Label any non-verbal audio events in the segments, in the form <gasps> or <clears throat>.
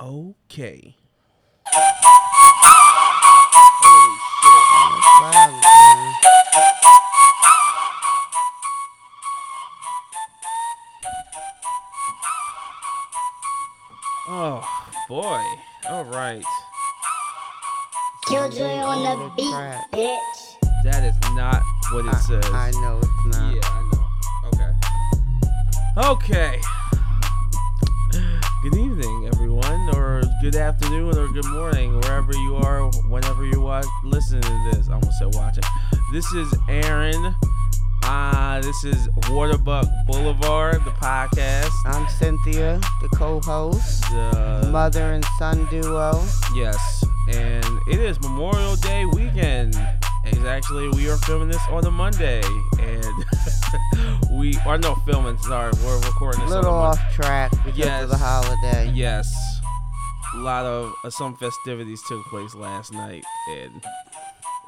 Okay. Wow, man. Oh boy. All right. Killjoi on All the the beat, crap. bitch. That is not what it says. I, I know it's not. Yeah, I know. Okay. Okay. Good afternoon, or good morning, wherever you are, whenever you watch, listening to this. I'm gonna said watching. This is Aaron. Uh, this is Waterbuck Boulevard, the podcast. I'm Cynthia, the co-host, The mother and son duo. Yes, and it is Memorial Day weekend. It's actually we are filming this on a Monday, and <laughs> we are no filming. Sorry, we're recording this. A little off track because Yes. of the holiday. Yes, lot of uh, some festivities took place last night, and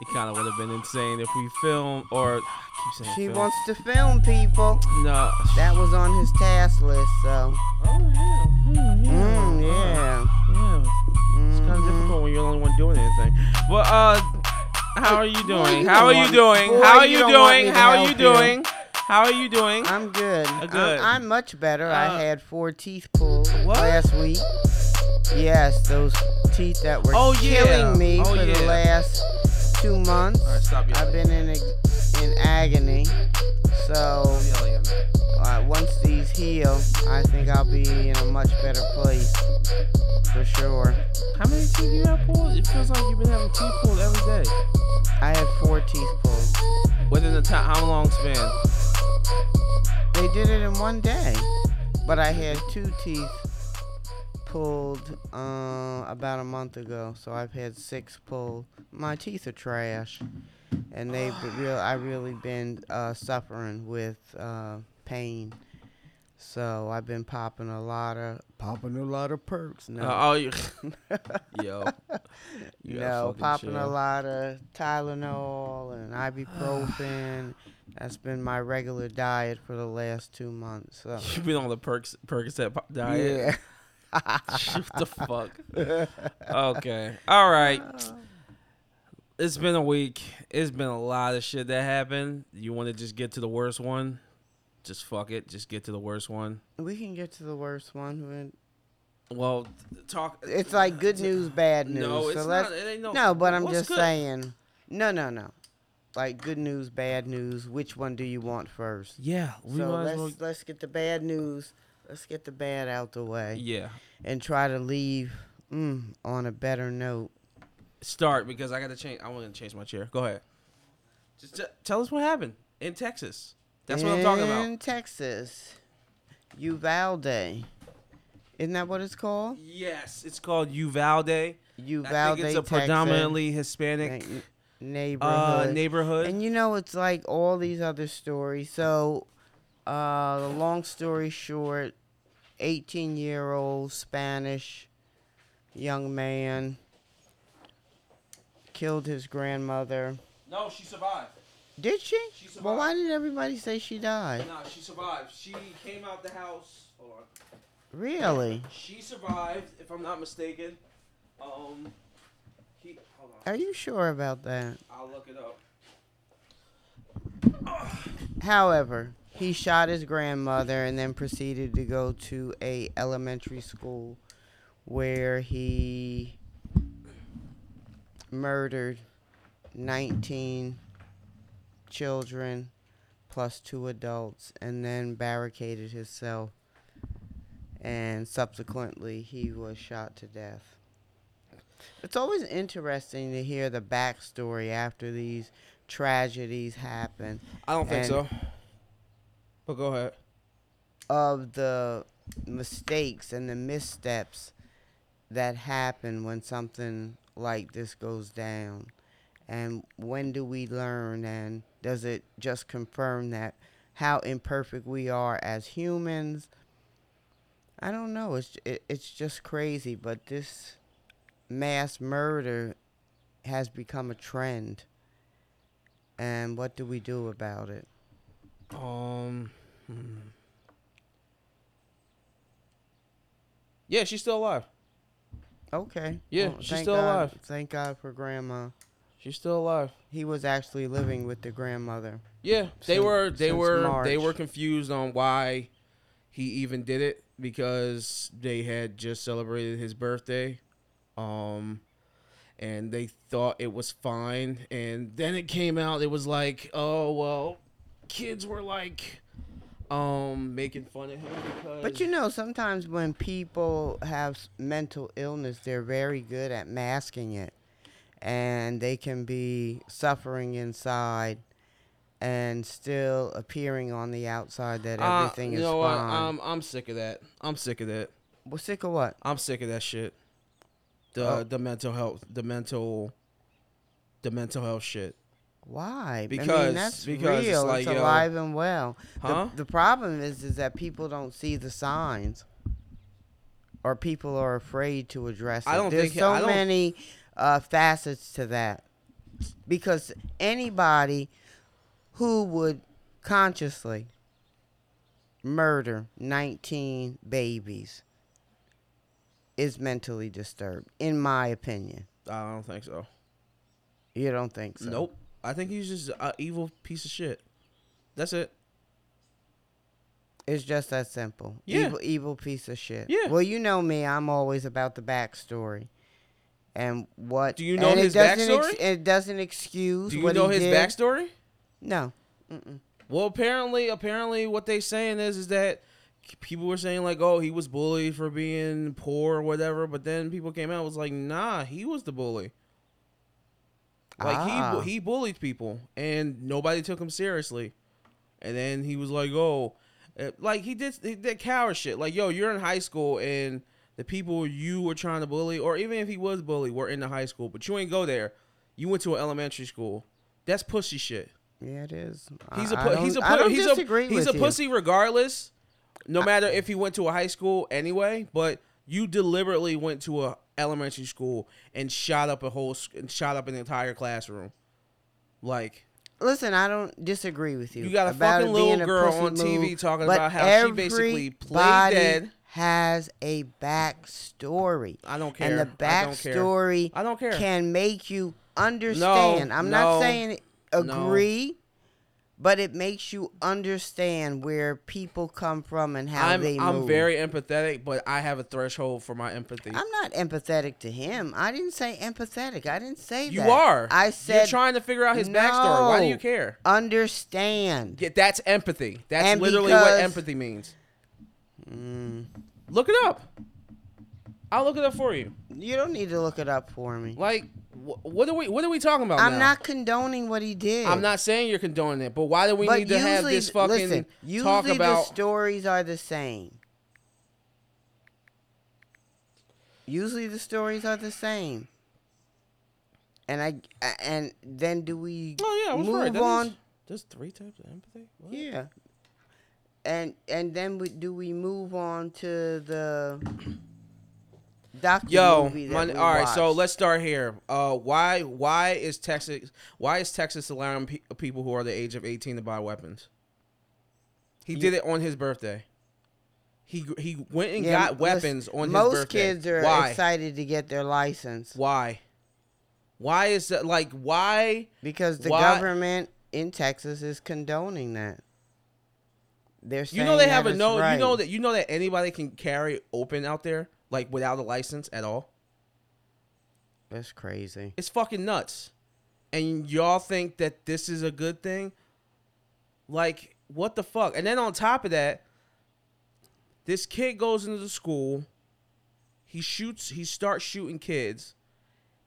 it kind of would have been insane if we film or I keep saying She film. wants to film people. no. That was on his task list, so. Oh yeah. Mm, yeah. Mm, yeah. Yeah. It's kind of Mhm. difficult when you're the only one doing anything. But uh, how are you doing? you How are you doing? boy, How are you you don't want me doing? How are you help you. doing? How are you doing? I'm good. Uh, good. I'm, I'm much better. Uh, I had four teeth pulled What? last week. Yes, those teeth that were Oh, yeah. killing me Oh, for the last two months. All right, stop yelling. I've been in in agony. So uh, once these heal, I think I'll be in a much better place for sure. How many teeth do you have pulled? It feels like you've been having teeth pulled every day. I had four teeth pulled. Within the time, how long span? They did it in one day, but I had two teeth pulled uh, about a month ago, so I've had six pulled. My teeth are trash, and they've <sighs> real. I really been uh, suffering with uh, pain, so I've been popping a lot of popping a lot of perks. No, Uh, oh, you. <laughs> Yo. You gotta no, fucking popping a lot of Tylenol and ibuprofen. <sighs> That's been my regular diet for the last two months. So. You've been on the Perks Percocet po- diet. What the fuck? Okay. All right. It's been a week. It's been a lot of shit that happened. You want to just get to the worst one? Just fuck it. Just get to the worst one. We can get to the worst one. when- Well, talk. It's like good news, bad news. No, it's so not. It ain't no. no, but I'm just good? saying. No, no, no. Like good news, bad news. Which one do you want first? Yeah, we so let's well. let's get the bad news. Let's get the bad out the way Yeah, and try to leave mm, on a better note. start because I got to change. I want to change my chair. Go ahead. Just t- tell us what happened in Texas. That's what I'm talking about. In Texas, Uvalde. Isn't that what it's called? Yes, it's called Uvalde. Uvalde. I think it's a Texas. predominantly Hispanic N- uh, neighborhood. neighborhood. And you know, it's like all these other stories. So, uh, the long story short, 18 year old Spanish young man killed his grandmother. no, she survived. Did she? She Well, why did everybody say she died? No, she survived. She came out the house. Hold on. Really? She survived, if I'm not mistaken. Um, he. Hold on. Are you sure about that? I'll look it up. However, he shot his grandmother and then proceeded to go to a elementary school where he murdered 19 children plus two adults and then barricaded himself and subsequently he was shot to death. It's always interesting to hear the backstory after these tragedies happen I don't think And- so. But go ahead. of the mistakes and the missteps that happen when something like this goes down. And when do we learn? And does it just confirm that how imperfect we are as humans? I don't know. It's it, it's just crazy. But this mass murder has become a trend. And what do we do about it? Um. hmm. Yeah, she's still alive. Okay. Yeah, she's still God- alive. Thank God for grandma. She's still alive. He was actually living with the grandmother. Yeah, they Since- were they were they were confused on why he even did it because they had just celebrated his birthday. Um and they thought it was fine and then it came out it was like, "Oh, well, kids were like um making fun of him because But you know, sometimes when people have s- mental illness, they're very good at masking it. And they can be suffering inside and still appearing on the outside that Uh, everything you is know what? fine. I'm I'm sick of that. I'm sick of that. well, sick of what? I'm sick of that shit. The Oh. the mental health, the mental the mental health shit. Why? I Because- mean, that's because it's real. like, it's yo- alive and well. Huh? The, the problem is, is that people don't see the signs, or people are afraid to address it. I don't There's think- so I don't- many uh, facets to that, because anybody who would consciously murder 19 babies is mentally disturbed, in my opinion. I don't think so. You don't think so? Nope. I think he's just an evil piece of shit. That's it. It's just that simple. Yeah. Evil, evil piece of shit. Yeah. Well, you know me. I'm always about the backstory, and what. Do you know his it backstory? it doesn't excuse. Do you know his did. backstory? No. Mm-mm. Well, apparently, apparently, what they saying is is that people were saying like, oh, he was bullied for being poor or whatever, but then people came out and was like, nah, he was the bully. Like Ah. he he bullied people and nobody took him seriously, and then he was like, oh, uh, like he did he did coward shit. Like yo, you're in high school and the people you were trying to bully, or even if he was bullied, were in the high school, but you ain't go there. You went to an elementary school. That's pussy shit. Yeah, it is. He's a a pu- he's a I pu- don't he's a he's a pussy regardless. No matter if he went to a high school anyway, but you deliberately went to a elementary school and shot up a whole and shot up an entire classroom. Like Listen, I don't disagree with you. You got a fucking little girl on TV move, talking about how she basically played dead. Has a backstory. I don't care. And the I don't care. backstory I don't care. can make you understand. I'm no, not saying no. But it makes you understand where people come from and how I'm they I'm very empathetic, but I have a threshold for my empathy. I'm not empathetic to him. I didn't say empathetic. I didn't say you that. are. I said You're trying to figure out his backstory. Why do you care? understand. Yeah, that's empathy. That's And literally what empathy means. Mm, Look it up. I'll look it up for you. you don't need to look it up for me. Like, what are we? What are we talking about I'm now? not condoning what he did. I'm not saying you're condoning it, but why do we but need to have this fucking listen, talk about? the stories are the same. Usually the stories are the same. And I and then do we oh yeah, I was move right. That is- on? There's three types of empathy. What? Yeah. And and then we, do we move on to the docu Yo, my, all right. So let's start here. Uh, why why is Texas why is Texas allowing pe- people who are the age of 18 to buy weapons? He You- did it on his birthday. He he went and Yeah, got weapons on his birthday. Most kids are why? excited to get their license Why? Why is that like why? because the Why- government in Texas is condoning that. They're saying You know they have a no. right. You know that you know that anybody can carry open out there like without a license at all. That's crazy. It's fucking nuts. And y'all think that this is a good thing? Like, what the fuck? And then on top of that, this kid goes into the school. He shoots, he starts shooting kids.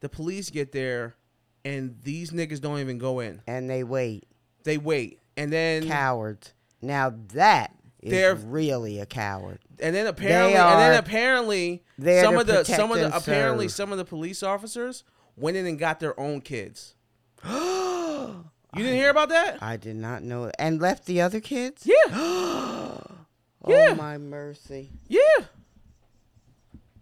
The police get there, and these niggas don't even go in. And they wait. They wait. And then Cowards. Now that is They're- really a coward. and then apparently and are then apparently some of the some of the and apparently some of the police officers went in and got their own kids. <gasps> You didn't hear about that? I did not know it. And left the other kids? Yeah. <gasps> <gasps> oh Yeah. my mercy. Yeah.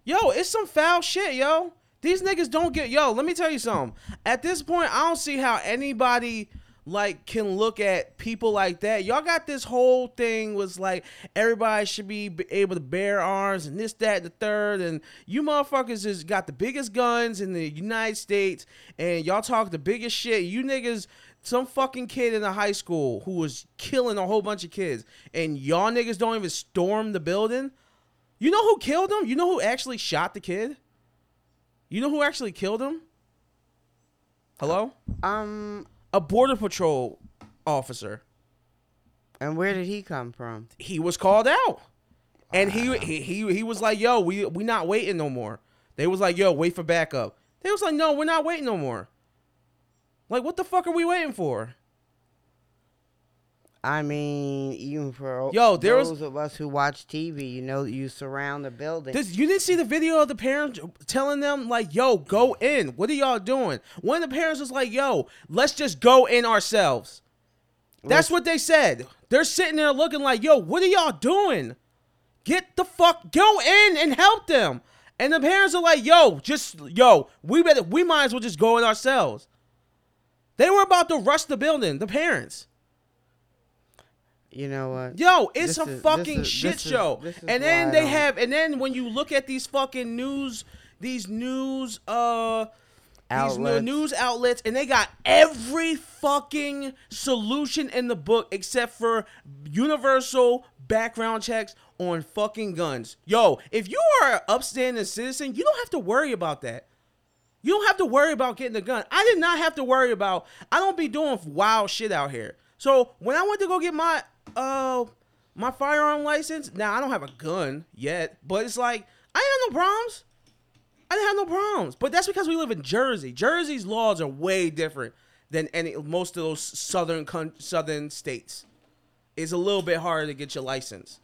Yo, it's some foul shit, yo. These niggas don't get yo, let me tell you something. At this point, I don't see how anybody like can look at people like that. Y'all got this whole thing was like everybody should be able to bear arms and this, that, and the third, and you motherfuckers has got the biggest guns in the United States, and y'all talk the biggest shit. You niggas, some fucking kid in a high school who was killing a whole bunch of kids, and y'all niggas don't even storm the building. You know who killed him? You know who actually shot the kid? You know who actually killed him? Hello? Um, A border patrol officer. and where did he come from? He was called out. And he, he he he was like, "Yo, we we not waiting no more." They was like, "Yo, wait for backup." They was like, "No, we're not waiting no more." Like, what the fuck are we waiting for? I mean, even for Yo, there was- those of us who watch TV, you know, you surround the building. This you didn't see the video of the parents telling them like, "Yo, go in. What are y'all doing?" One of the parents was like, "Yo, let's just go in ourselves." That's what they said. They're sitting there looking like, "Yo, what are y'all doing? Get the fuck go in and help them." And the parents are like, "Yo, just yo, we better we might as well just go in ourselves." They were about to rush the building, the parents. You know what? Yo, it's This a is- fucking is- shit show. is and then they have, and then when you look at these fucking news, these news, uh, these new news outlets, and they got every fucking solution in the book except for universal background checks on fucking guns. Yo, if you are an upstanding citizen, you don't have to worry about that. You don't have to worry about getting a gun. I did not have to worry about. I don't be doing wild shit out here. So when I went to go get my uh my firearm license, now I don't have a gun yet, but it's like I have no problems. I didn't have no problems. But that's because we live in Jersey. Jersey's laws are way different than any most of those southern con- southern states. It's a little bit harder to get your license.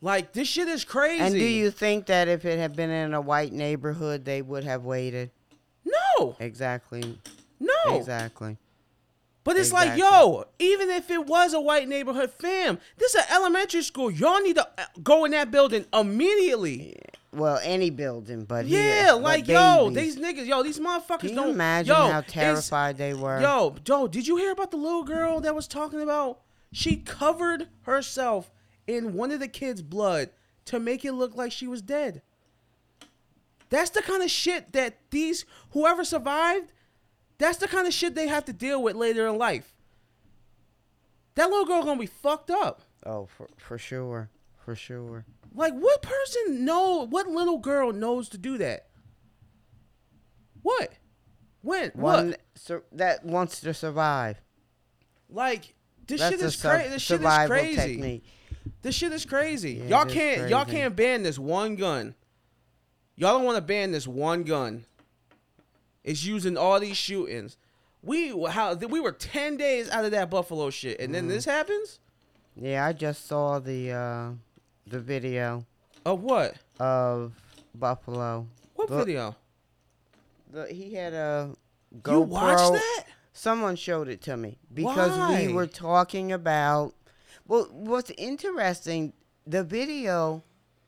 Like this shit is crazy. And do you think that if it had been in a white neighborhood, they would have waited? No. Exactly. No. Exactly. But it's like, yo, even if it was a white neighborhood, fam, this is an elementary school. Y'all need to uh, go in that building immediately. Well, any building, but Yeah, here, but like yo, these niggas, yo, these motherfuckers Can you don't imagine yo, how terrified they were? Yo, yo, did you hear about the little girl that was talking about? She covered herself in one of the kids' blood to make it look like she was dead. That's the kind of shit that these whoever survived, that's the kind of shit they have to deal with later in life. That little girl gonna be fucked up. Oh, for for sure, for sure. Like, what person know? What little girl knows to do that? What? When? One what? sur- that wants to survive. Like, this That's shit is crazy. This shit is crazy. technique. This shit is crazy. Yeah, y'all can't. Y'all can't ban this one gun. Y'all don't want to ban this one gun. It's using all these shootings. We how we were ten days out of that Buffalo shit, and then this happens. Yeah, I just saw the uh, the video Of what? of Buffalo. What Look, video? The, he had a GoPro. You watched that? Someone showed it to me because Why? we were talking about. Well, what's interesting, the video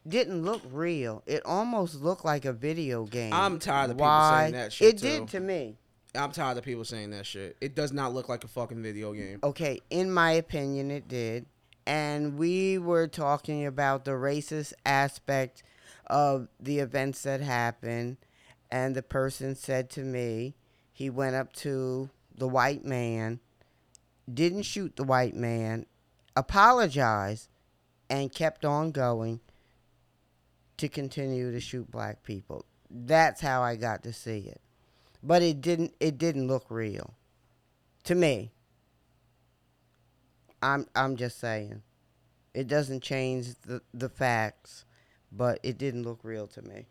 didn't look real. It almost looked like a video game. I'm tired of people Why? saying that shit, It did to me. I'm tired of people saying that shit. It does not look like a fucking video game. Okay, in my opinion, it did. And we were talking about the racist aspect of the events that happened. And the person said to me, he went up to the white man, didn't shoot the white man, apologized, and kept on going to continue to shoot black people. That's how I got to see it. But it didn't it didn't look real to me. I'm I'm just saying. It doesn't change the the facts, but it didn't look real to me.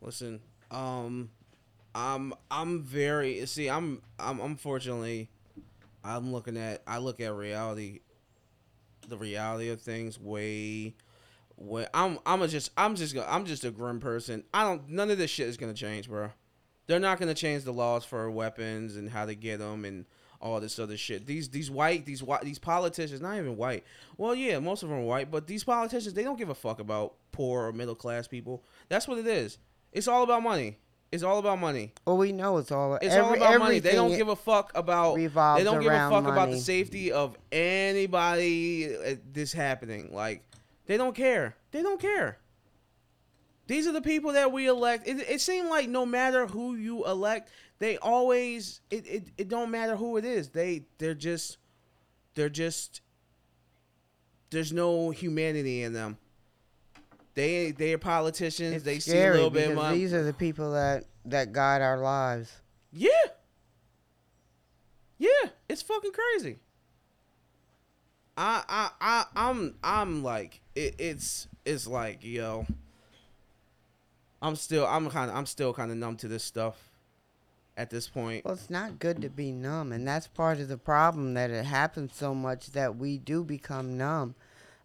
Listen, um, I'm I'm very see. I'm I'm unfortunately, I'm looking at I look at reality, the reality of things way. Way, I'm I'm a just I'm just gonna- I'm just a grim person. I don't none of this shit is gonna change, bro. They're not gonna change the laws for weapons and how to get them and all this other shit. These these white these white these politicians, not even white. Well, yeah, most of them are white, but these politicians they don't give a fuck about poor or middle class people. That's what it is. It's all about money. It's all about money. Well, we know it's all. It's every, all about money. They don't give a fuck about. They don't give a fuck about the safety of anybody. uh, This happening, like they don't care. They don't care. These are the people that we elect. It, it seemed like no matter who you elect, they always. It, it it don't matter who it is. They they're just, they're just. There's no humanity in them. They they are politicians. It's they see a little bit of these are the people that that guide our lives. Yeah. Yeah, it's fucking crazy. I I I I'm I'm like it, it's it's like yo. I'm still I'm kind of I'm still kind of numb to this stuff at this point. Well, it's not good to be numb, and that's part of the problem that it happens so much that we do become numb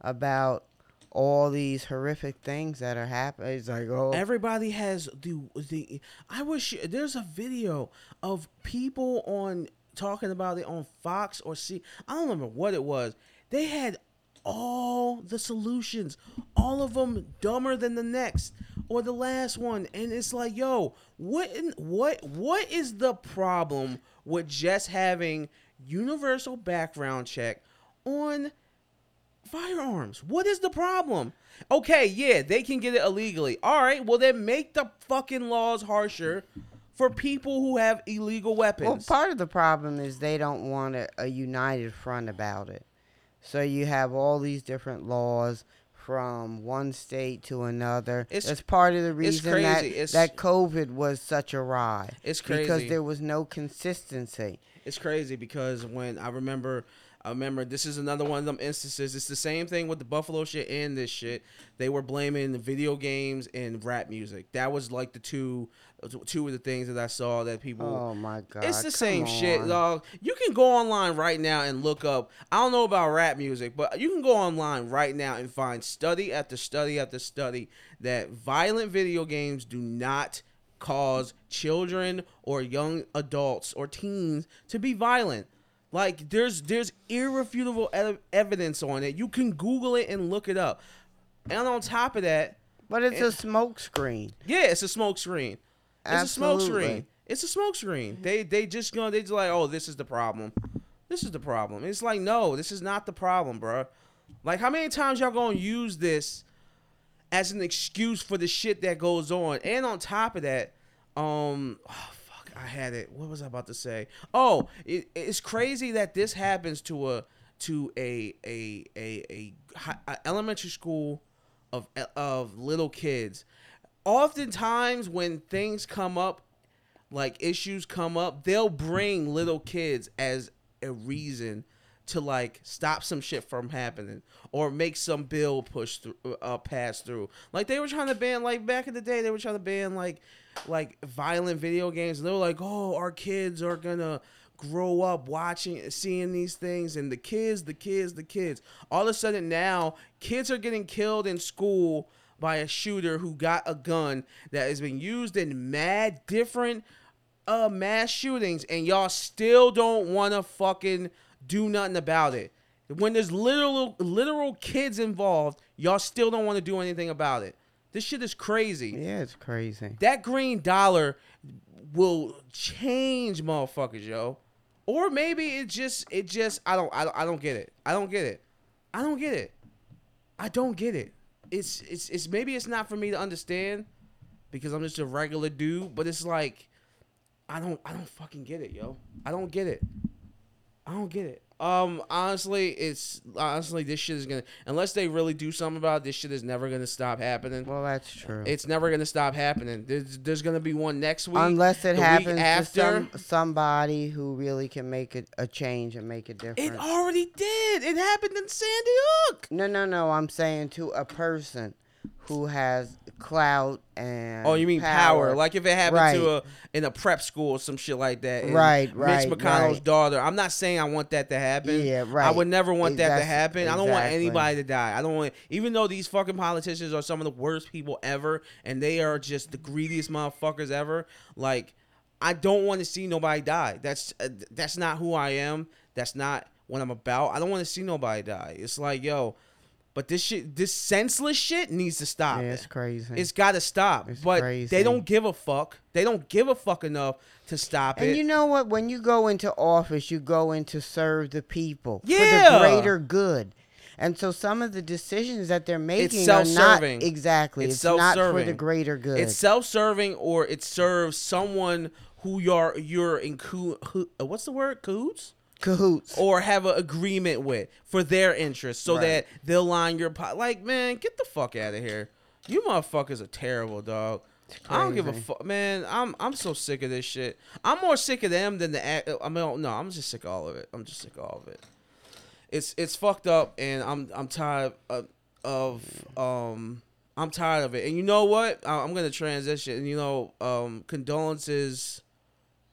about all these horrific things that are happening. It's like, oh, Everybody has the the. I wish there's a video of people on talking about it on Fox or C. I don't remember what it was. They had all the solutions, all of them dumber than the next or the last one, and it's like, yo, what in, what what is the problem with just having universal background check on firearms. What is the problem? Okay, yeah, they can get it illegally. All right, well then make the fucking laws harsher for people who have illegal weapons. well, part of the problem is they don't want a, a united front about it. So you have all these different laws from one state to another. It's- That's part of the it's reason crazy. that It's- that COVID was such a ride. It's crazy because there was no consistency. it's crazy because when I remember I remember this is another one of them instances. It's the same thing with the Buffalo shit and this shit. They were blaming the video games and rap music. That was like the two Uh, two of the things that I saw that people Oh my god! It's the same shit, dog. You can go online right now and look up. I don't know about rap music, but you can go online right now and find study after study after study that violent video games do not cause children or young adults or teens to be violent. Like there's there's irrefutable ev- evidence on it. You can Google it and look it up. And on top of that, But it's a smoke screen. yeah, it's a smoke screen. It's a smoke screen. It's a smoke screen. They they just gonna they just like, oh, this is the problem. This is the problem. It's like, no, this is not the problem, bro. Like, how many times y'all gonna use this as an excuse for the shit that goes on? And on top of that, um, oh, fuck, I had it. What was I about to say? Oh, it, it's crazy that this happens to a to a a a, a, a elementary school of of little kids. Oftentimes, when things come up, like issues come up, they'll bring little kids as a reason to like stop some shit from happening or make some bill push through uh pass through. Like they were trying to ban like back in the day they were trying to ban like like violent video games. And they were like oh our kids are gonna grow up watching seeing these things and the kids the kids the kids. All of a sudden now kids are getting killed in school by a shooter who got a gun that has been used in mad different uh mass shootings and y'all still don't want to fucking do nothing about it. When there's literal literal kids involved, y'all still don't want to do anything about it. This shit is crazy. Yeah, it's crazy. That green dollar will change motherfuckers, yo. Or maybe it just it just I don't I don't, I don't get it. I don't get it. I don't get it. I don't get it. It's it's it's maybe it's not for me to understand because I'm just a regular dude, but it's like I don't I don't fucking get it, yo. I don't get it. I don't get it. Um, honestly, it's honestly this shit is gonna unless they really do something about it, this shit is never gonna stop happening. Well, that's true. It's never gonna stop happening. There's there's gonna be one next week. Unless it happens after. to some, somebody who really can make it a change and make a difference. It already did. It happened in Sandy Hook. no, no, no. I'm saying to a person who has clout and Oh, you mean power? Like if it happened Right. to a in a prep school or some shit like that. and Right, right, Mitch McConnell's right. daughter. I'm not saying I want that to happen. Yeah, right. I would never want that to happen. I don't want anybody to die. I don't want even though these fucking politicians are some of the worst people ever and they are just the greediest motherfuckers ever. Like I don't want to see nobody die. That's uh, that's not who I am. That's not what I'm about. I don't want to see nobody die. It's like, yo, But this shit, this senseless shit needs to stop. Yeah, it's crazy. It's got to stop. It's but crazy. they don't give a fuck. They don't give a fuck enough to stop and it. And you know what? When you go into office, you go in to serve the people for the greater good. And so some of the decisions that they're making are not self-serving. exactly. It's It's, not for the greater good. it's self-serving or it serves someone who you're you're in coo- who, uh, what's the word cahoots cahoots. or have an agreement with for their interest so Right. that they'll line your pot. Like man, get the fuck out of here. You motherfuckers are terrible, dog. I don't give a fuck, man. I'm I'm so sick of this shit. I'm more sick of them than the. act- I mean, no, I'm just sick of all of it. I'm just sick of all of it. It's it's fucked up, and I'm I'm tired of, of um I'm tired of it. And you know what? I'm gonna transition. And you know, um, condolences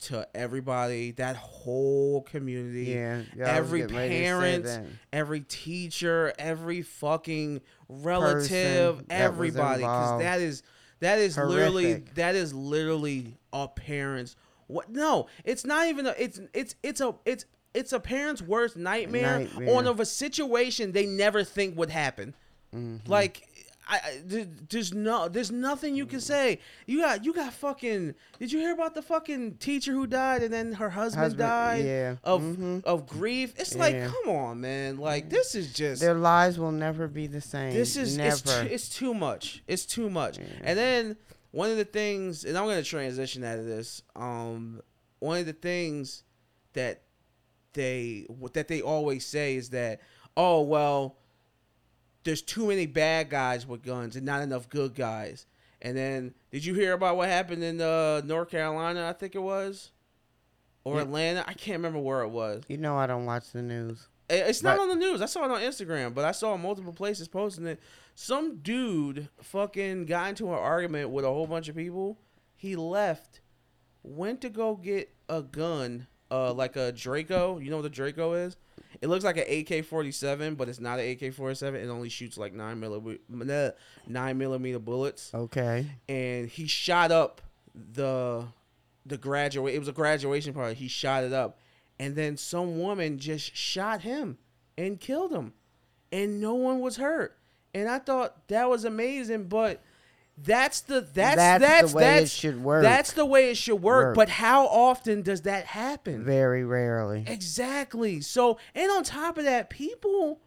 to everybody, that whole community yeah, yeah, I was every getting ready to say parent, every teacher, every fucking relative, everybody, because that is that is literally that is literally a parent's what? No, it's not even a. It's it's it's a it's it's a parent's worst nightmare, Nightmare. on of a situation they never think would happen. Mm-hmm. Like. I, I there's no there's nothing you can say. You got you got fucking. Did you hear about the fucking teacher who died and then her husband, Husband, died yeah. of Mhm. of grief? It's like come on, man. Like this is just Their lives will never be the same. this is never. it's too, it's too much. It's too much. And then one of the things, and I'm gonna transition out of this. Um, one of the things that they that they always say is that oh well, there's too many bad guys with guns and not enough good guys. And then did you hear about what happened in uh, North Carolina? I think it was. Or Yeah. Atlanta, I can't remember where it was. you know I don't watch the news. It's not But- on the news. I saw it on Instagram, but I saw multiple places posting it. Some dude fucking got into an argument with a whole bunch of people. He left, went to go get a gun, uh, like a Draco. You know what a Draco is? It looks like an AK forty seven, but it's not an AK forty seven. It only shoots like nine millimeter nine millimeter bullets Okay. and he shot up the the graduate. It was a graduation party. He shot it up, and then some woman just shot him and killed him, and no one was hurt. And I thought that was amazing, but that's the that's That's that's the way it should work. That's the way it should work. Work. But how often does that happen? Very rarely. Exactly. So, and on top of that, people,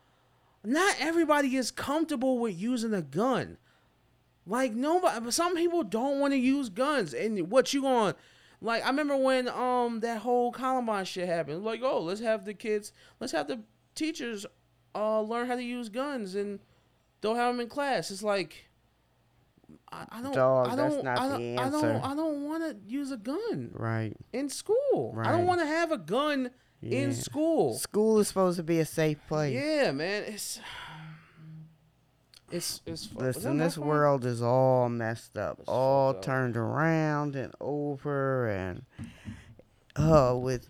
not everybody is comfortable with using a gun. Like nobody, some people don't want to use guns. And what you going? Like I remember when um that whole Columbine shit happened. Like oh, let's have the kids, let's have the teachers, uh, learn how to use guns and don't have them in class. It's like. I, I don't. Dog, I that's don't. not I the don't, I don't. I don't want to use a gun Right. in school. right. I don't want to have a gun in school. School is supposed to be a safe place. Yeah, man, it's it's it's. fu- was that Listen, this world is all messed up, It's all fucked up. turned around and over, and uh, with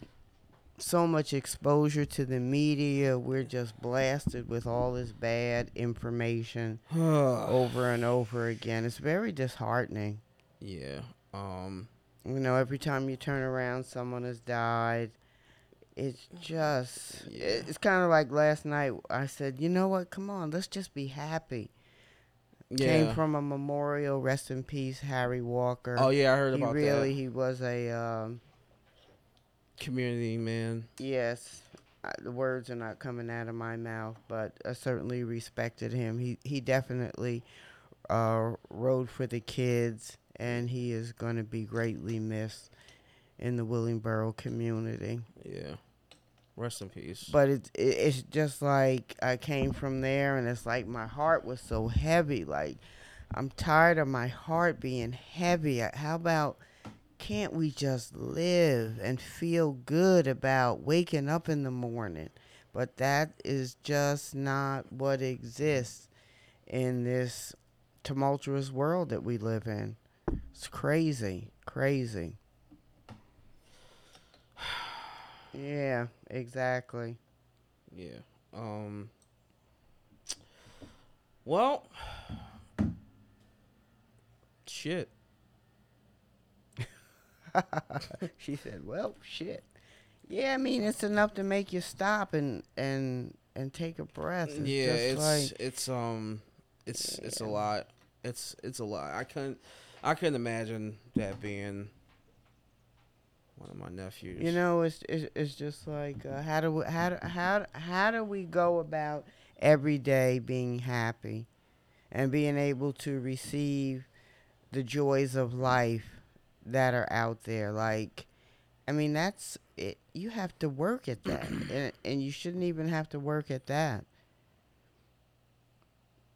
so much exposure to the media, we're just blasted with all this bad information <sighs> over and over again. It's very disheartening. yeah. Um. You know, every time you turn around, someone has died. It's just, Yeah. it's kind of like last night. I said, you know what? Come on, let's just be happy. Yeah. Came from a memorial. Rest in peace, Harry Walker. oh yeah, I heard he about really, that. he was a um, Community man. yes. I, the words are not coming out of my mouth, but I certainly respected him. He he definitely uh, rode for the kids, and he is going to be greatly missed in the Willingboro community. Yeah. Rest in peace. But it's it, it's just like I came from there, and it's like my heart was so heavy. Like I'm tired of my heart being heavy. How about can't we just live and feel good about waking up in the morning? But that is just not what exists in this tumultuous world that we live in. It's crazy, crazy. <sighs> Yeah, exactly. yeah. Um. Well. <sighs> Shit. <laughs> she said, "Well, shit." Yeah, I mean, it's enough to make you stop and and and take a breath. It's yeah, just it's like it's um, it's it's a lot. It's it's a lot. I couldn't I couldn't imagine that being one of my nephews. you know, it's it's, it's just like uh, how do we, how do, how how do we go about every day being happy, and being able to receive the joys of life that are out there. Like, I mean, that's it. You have to work at that, <clears throat> and and you shouldn't even have to work at that.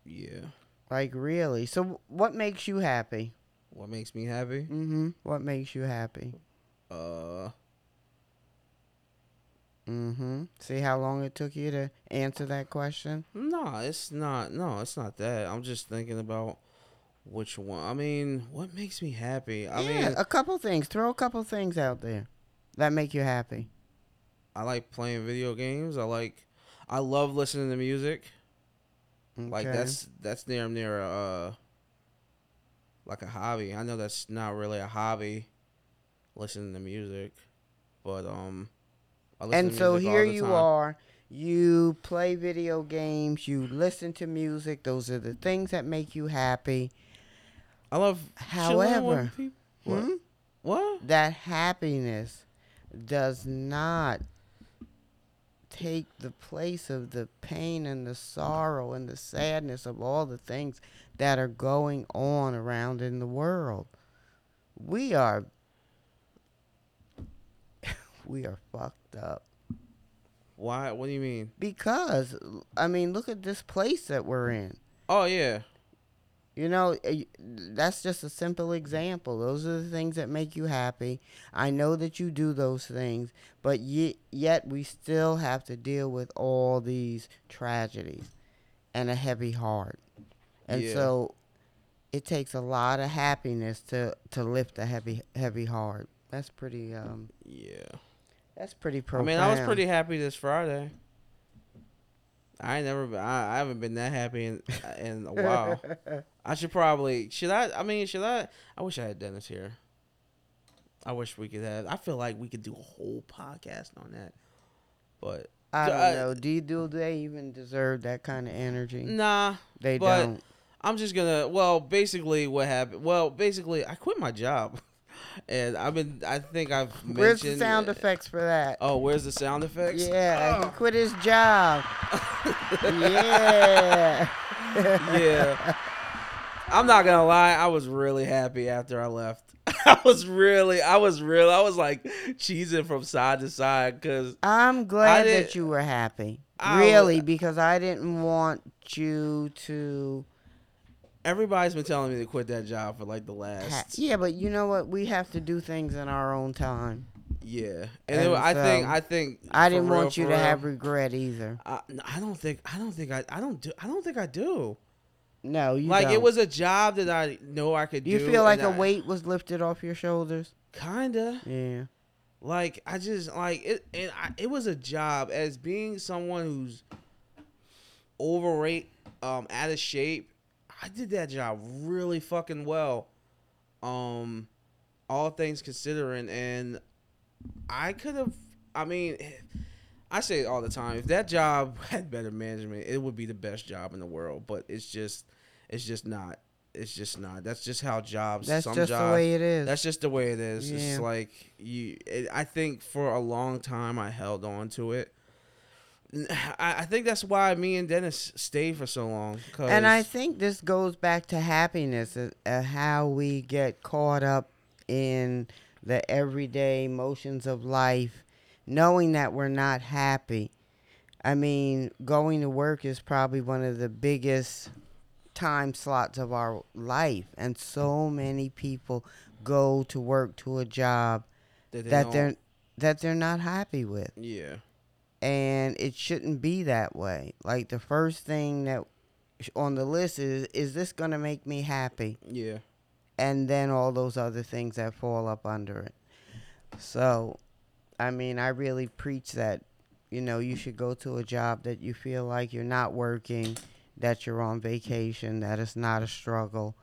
Yeah. Like, really. So, what makes you happy? What makes me happy? Mm-hmm. What makes you happy? Uh, Mm-hmm. See how long it took you to answer that question? no, it's not. No, it's not that. I'm just thinking about which one. I mean, what makes me happy? I yeah, mean, a couple things. Throw a couple things out there that make you happy. I like playing video games. I like, I love listening to music. Like Okay. that's that's damn near a, uh, like a hobby. I know that's not really a hobby, listening to music, but um, I listen and to so here you time. are. You play video games. You listen to music. Those are the things that make you happy. I love. However, with peop- what? hmm? What? that happiness does not take the place of the pain and the sorrow and the sadness of all the things that are going on around in the world. We are <laughs> we are fucked up Why? What do you mean? because I mean, look at this place that we're in. Oh yeah, You know, eh, that's just a simple example. Those are the things that make you happy. I know that you do those things, but yet, yet we still have to deal with all these tragedies and a heavy heart. And Yeah. so it takes a lot of happiness to to lift a heavy heavy heart. That's pretty um yeah. that's pretty profound. I mean, I was pretty happy this Friday. I never been. I, I haven't been that happy in uh, in a while. <laughs> I should probably should I? I mean, should I? I wish I had Dennis here. I wish we could have. I feel like we could do a whole podcast on that, but I don't I- know. Do you do they even deserve that kind of energy? nah. they but- don't. I'm just gonna. Well, basically, what happened? Well, basically, I quit my job, <laughs> and I've been. I think I've mentioned. Where's the sound effects for that? Oh, where's the sound effects? Yeah, he Oh. quit his job. yeah. <laughs> yeah. I'm not gonna lie, I was really happy after I left. <laughs> I was really, I was real, I was like cheesing from side to side because I'm glad that you were happy. I really, because I didn't want you to. Everybody's been telling me to quit that job for like the last, yeah, but you know what? We have to do things in our own time. yeah. And, And it, I think, I think, I didn't real, want you to real, have regret either. I, I don't think, I don't think I, I don't do, I don't think I do. No, you like it don't. was a job that I know I could do. You feel like a I- weight was lifted off your shoulders? Kinda. Yeah. Like I just like it, and I, it was a job as being someone who's overweight, um, out of shape. I did that job really fucking well, um, all things considering, and I could have. I mean, <sighs> I say it all the time. If that job <laughs> had better management, it would be the best job in the world. But it's just, it's just not. It's just not. That's just how jobs. That's some just jobs, the way it is. that's just the way it is. It's like you. It, I think for a long time I held on to it. <sighs> I, think that's why me and Dennis stayed for so long. And I think this goes back to happiness, uh, uh, how we get caught up in the everyday motions of life, knowing that we're not happy. I mean, going to work is probably one of the biggest time slots of our life, and so many people go to work to a job that, they that they're that they're not happy with yeah and it shouldn't be that way. Like the first thing that on the list is is this going to make me happy? yeah And then all those other things that fall up under it. So, I mean, I really preach that you know, you should go to a job that you feel like you're not working, that you're on vacation, that it's not a struggle.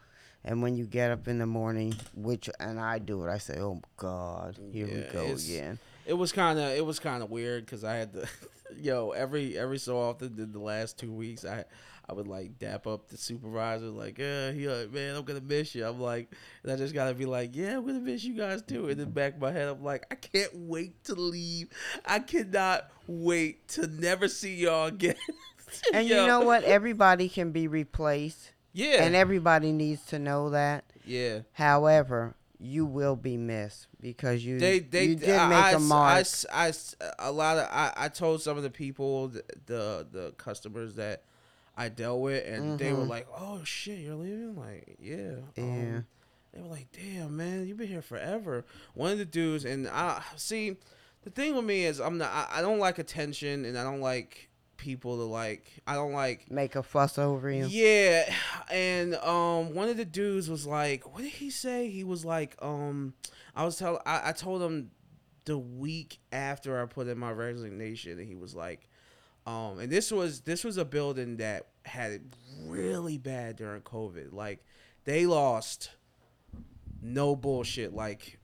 And when you get up in the morning, which and I do it, I say, "Oh God, here we go again." It was kind of it was kind of weird because I had to <laughs> yo, every every so often in the last two weeks, I I would like dap up the supervisor, like, yeah, he like, man, I'm gonna miss you. I'm like, and I just gotta be like, yeah, I'm gonna miss you guys too. In the back of my head, I'm like, I can't wait to leave. I cannot wait to never see y'all again. <laughs> And Yo. you know what? Everybody can be replaced, Yeah. and everybody needs to know that. yeah. However, you will be missed because you They they you did I, make I, a mark. I I a lot of I, I told some of the people the the, the customers that I dealt with and they were Mhm. like, "Oh shit, you're leaving?" Like, yeah. Yeah. Um, they were like, "Damn, man, you've been here forever." One of the dudes and I see the thing with me is I'm not I, I don't like attention and I don't like people to like I don't like make a fuss over you. yeah, and um, one of the dudes was like, "What did he say?" He was like, "Um, I was tell I, I told him the week after I put in my resignation, and he was like, um, and this was this was a building that had it really bad during COVID. Like, they lost no bullshit, like,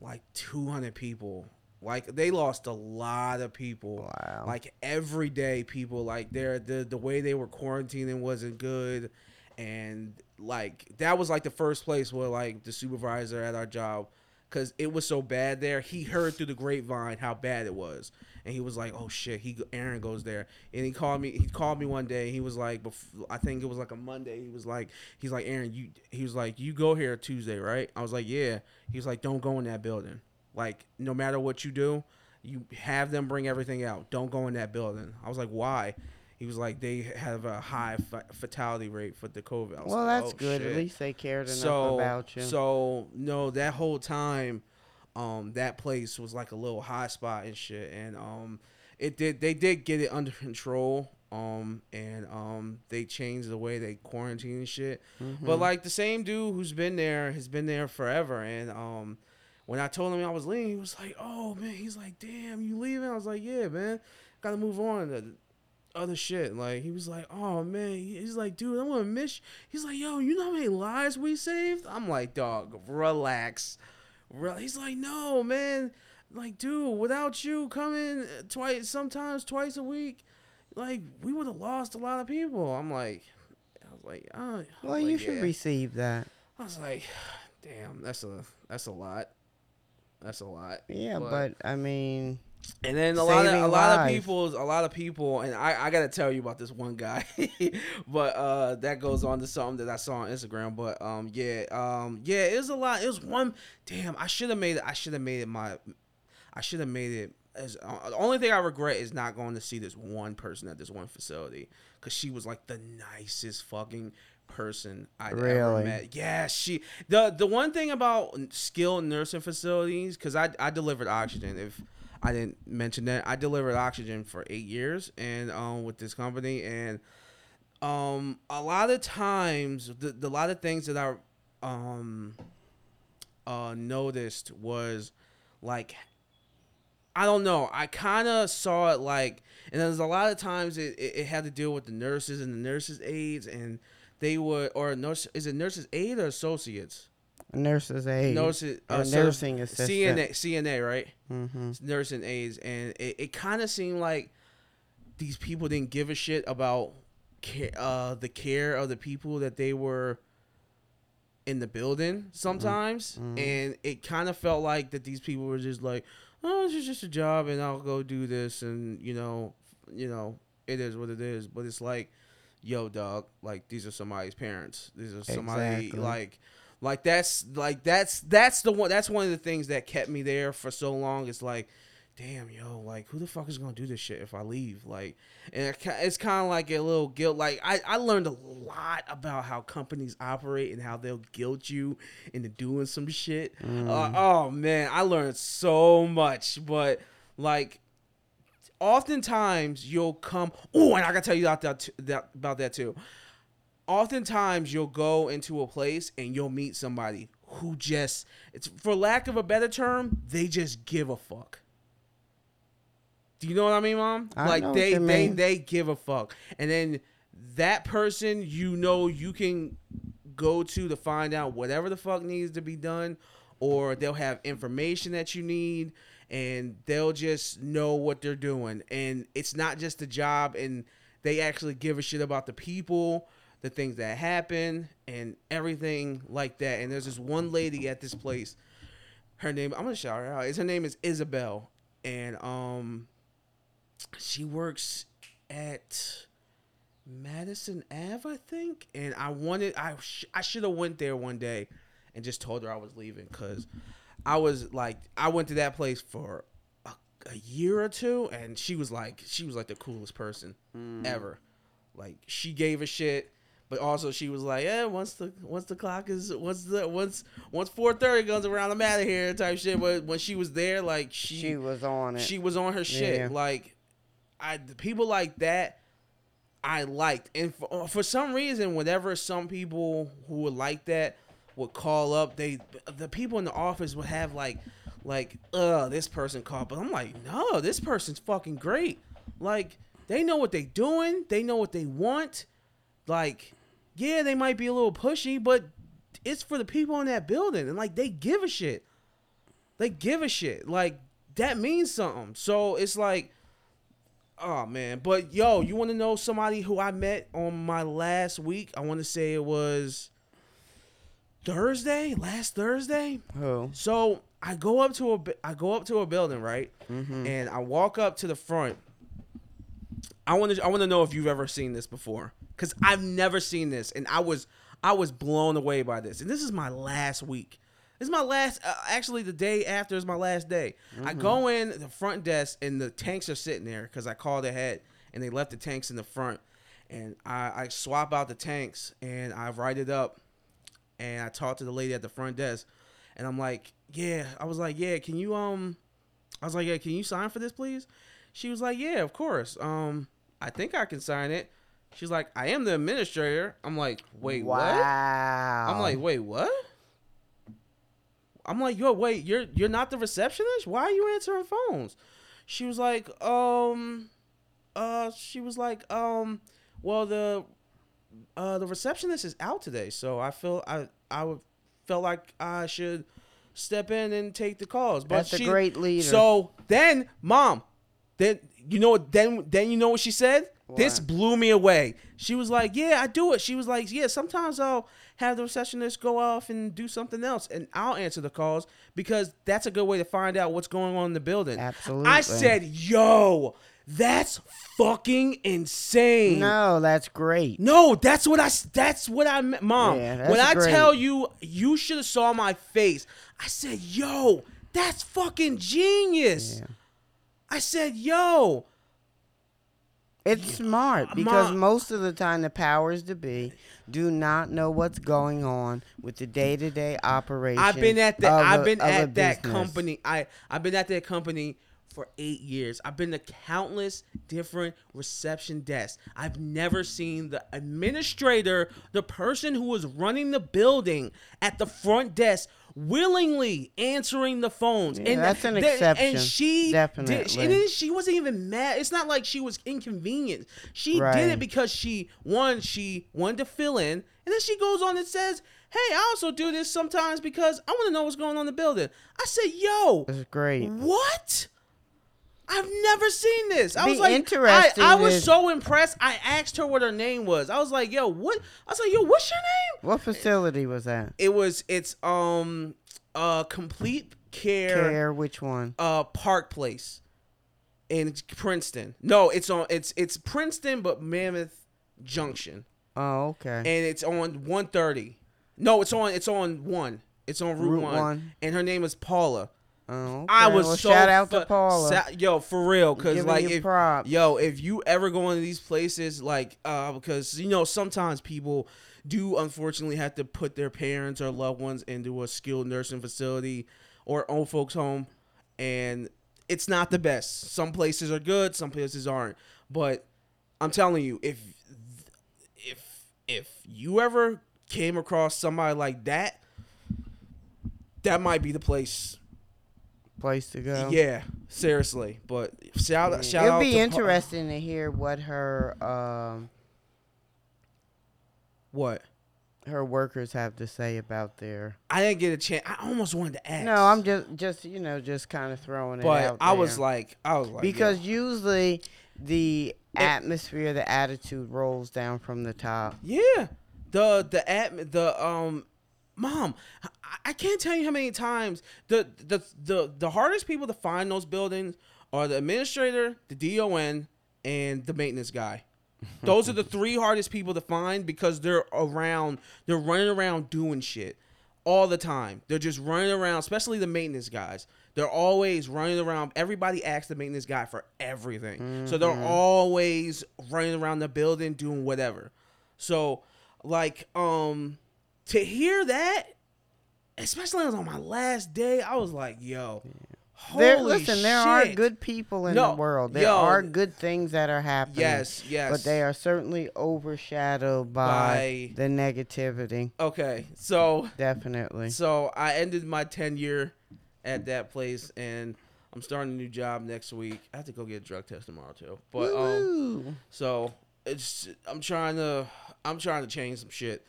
like two hundred people." Like they lost a lot of people. Wow. Like every day, people like their the the way they were quarantining wasn't good, and like that was like the first place where like the supervisor at our job, because it was so bad there. He heard through the grapevine how bad it was, and he was like, "Oh shit!" He Aaron goes there, and he called me. He called me one day. He was like, bef- I think it was like a Monday. He was like, he's like, Aaron, you. He was like, you go here Tuesday, right? I was like, yeah. He was like, don't go in that building. Like no matter what you do, you have them bring everything out. Don't go in that building. I was like, why? He was like, they have a high fa- fatality rate for the COVID. Well, like, that's "Oh, good. shit." At least they cared enough so, about you. So no, that whole time, um, that place was like a little hot spot and shit, and um, it did they did get it under control. Um, and um, they changed the way they quarantine and shit. Mm-hmm. But like the same dude who's been there has been there forever, and um, when I told him I was leaving, he was like, "Oh man," he's like, "Damn, you leaving?" I was like, "Yeah, man, gotta move on to other shit." Like he was like, "Oh man," he's like, "Dude, I'm gonna miss." You. He's like, "Yo, you know how many lives we saved?" I'm like, "Dog, relax." Re-. He's like, "No, man." Like, dude, without you coming twice, sometimes twice a week, like we would have lost a lot of people. I'm like, I was like, oh, was well, like, you should yeah. receive that. I was like, damn, that's a that's a lot. That's a lot. Yeah, But- but, I mean, And then a lot of a lot of people, a lot of people, and I, I gotta tell you about this one guy, <laughs> but uh, that goes on to something that I saw on Instagram. But um, yeah, um, yeah, it was a lot. It was one. Damn, I should have made it. I should have made it my. I should have made it. As, uh, the only thing I regret is not going to see this one person at this one facility because she was like the nicest fucking person ever Really? met. Yeah, she. The the one thing about skilled nursing facilities because I I delivered oxygen. If I didn't mention that I delivered oxygen for eight years and um with this company and um a lot of times the, the lot of things that I um uh noticed was like I don't know. I kind of saw it like, and there's a lot of times it, it, it had to deal with the nurses and the nurses' aides, and they would, or nurse, is it nurses' aid or associates? nurse's aide. Nurses, uh, so nursing assistant. CNA, CNA, right? Mm-hmm. nursing aides, and it, it kind of seemed like these people didn't give a shit about care, uh, the care of the people that they were in the building sometimes, Mhm. and it kind of felt like that these people were just like, oh, this is just a job, and I'll go do this, and you know, you know, it is what it is. But it's like, yo, dog, like these are somebody's parents. These are somebody Exactly. like like that's like that's that's the one that's one of the things that kept me there for so long it's like damn yo like who the fuck is gonna do this shit if i leave like and it, it's kind of like a little guilt like I, I learned a lot about how companies operate and how they'll guilt you into doing some shit uh, oh man i learned so much but like oftentimes you'll come oh and i gotta tell you about that, that about that too. Oftentimes you'll go into a place and you'll meet somebody who just it's for lack of a better term they just give a fuck. Do you know what i mean mom? I like they they they give a fuck. And then that person you know you can go to to find out whatever the fuck needs to be done or they'll have information that you need and they'll just know what they're doing. And it's not just a job and they actually give a shit about the people the things that happen and everything like that. And there's this one lady at this place. Her name i'm gonna shout her out. Her name is isabel. And um she works at Madison Ave, I think. And I wanted, I sh- I should have went there one day, and just told her I was leaving because I was like, I went to that place for a, a year or two, and she was like, she was like the coolest person hmm. ever. Like she gave a shit. But also she was like, yeah, once the once the clock is once the once once four thirty comes around, I'm out of here type shit. But when she was there, like she She was on it. she was on her shit. Yeah. Like, I the people like that, I liked, and for, for some reason, whenever some people who would like that would call up, they the people in the office would have like, like, uh, this person called, but I'm like, no, this person's fucking great. Like, they know what they doing, they know what they want. Like, yeah, they might be a little pushy, but it's for the people in that building, and like they give a shit they give a shit. Like that means something. So it's like, oh man. But yo, you want to know somebody who I met on my last week? I want to say it was Thursday, last Thursday. Who? So I go up to a I go up to a building, right? Mm-hmm. And I walk up to the front. I want to I want to know if you've ever seen this before cuz I've never seen this and I was I was blown away by this. And this is my last week. This is my last uh, actually the day after is my last day. I go in the front desk and the tanks are sitting there cuz I called ahead and they left the tanks in the front and I, I swap out the tanks and I write it up and I talked to the lady at the front desk and I'm like, yeah, I was like, yeah, can you um I was like, yeah, can you sign for this please? She was like, yeah, of course. Um I think I can sign it. She's like, I am the administrator. I'm like, wait, what? I'm like, wait, what? I'm like, yo, wait, you're you're not the receptionist? Why are you answering phones? She was like, um, uh, she was like, um, well, the uh the receptionist is out today, so I feel I I would felt like I should step in and take the calls. But That's she, a great leader. So then, mom, then you know what? Then then you know what she said. This blew me away. She was like, "Yeah, I do it." She was like, "Yeah, sometimes I'll have the receptionist go off and do something else, and I'll answer the calls because that's a good way to find out what's going on in the building." Absolutely. I said, "Yo, that's fucking insane." no, that's great. No, that's what I. That's what I meant, mom. Yeah, when I great. tell you, you should have saw my face. I said, "Yo, that's fucking genius." Yeah. I said, "Yo, It's smart because Ma- most of the time the powers to be do not know what's going on with the day to day operation. I've been at the. I've been at that business. company. I I've been at that company for eight years. I've been to countless different reception desks. I've never seen the administrator, the person who was running the building, at the front desk willingly answering the phones. Yeah, that's an the- exception. And she Definitely. Did, and then she wasn't even mad. It's not like she was inconvenienced. She did it because she one she wanted to fill in, and then she goes on and says, "Hey, I also do this sometimes because I want to know what's going on in the building." I said, "Yo, It's great. what?" I've never seen this. I Be was like, interesting I, I was is- so impressed. I asked her what her name was. I was like, "Yo, what?" I was like, "Yo, what's your name?" What facility was that? It was it's um uh complete care, Care, which one? uh Park Place in Princeton. No, it's on it's it's Princeton but Monmouth Junction. Oh, okay. And it's on 130. No, it's on it's on 1. It's on Route, Route 1. one. And her name is Paula. Oh, okay. I was well, so shout out to fu- Paula. sa- yo, for real cuz like if props. yo, if you ever go into these places like uh because you know sometimes people do unfortunately have to put their parents or loved ones into a skilled nursing facility or old folks home and it's not the best. Some places are good, some places aren't. But I'm telling you, if if if you ever came across somebody like that, that might be the place. Place to go. Yeah, seriously. But shout out, shout It'll out be to Pa- interesting to hear what her um what? her workers have to say about their. I didn't get a chance. I almost wanted to ask. No, I'm just just you know just kind of throwing it But out. I was like, I was like, because yeah. usually the atmosphere, the attitude rolls down from the top. Yeah, the the at the um, mom, I, can't tell you how many times the the the the hardest people to find those buildings are the administrator, the DON, and the maintenance guy. <laughs> Those are the three hardest people to find because they're around, they're running around doing shit all the time. They're just running around, especially the maintenance guys. They're always running around. Everybody asks the maintenance guy for everything. So they're always running around the building doing whatever. So like um to hear that, especially on my last day, I was like, yo, There, holy listen, there are good people in No, the world. There yo. are good things that are happening. Yes, yes. But they are certainly overshadowed by, By- the negativity. Okay, so Definitely. So I ended my tenure at that place, and I'm starting a new job next week. I have to go get a drug test tomorrow too. But um, Woo-woo. so it's I'm trying to I'm trying to change some shit,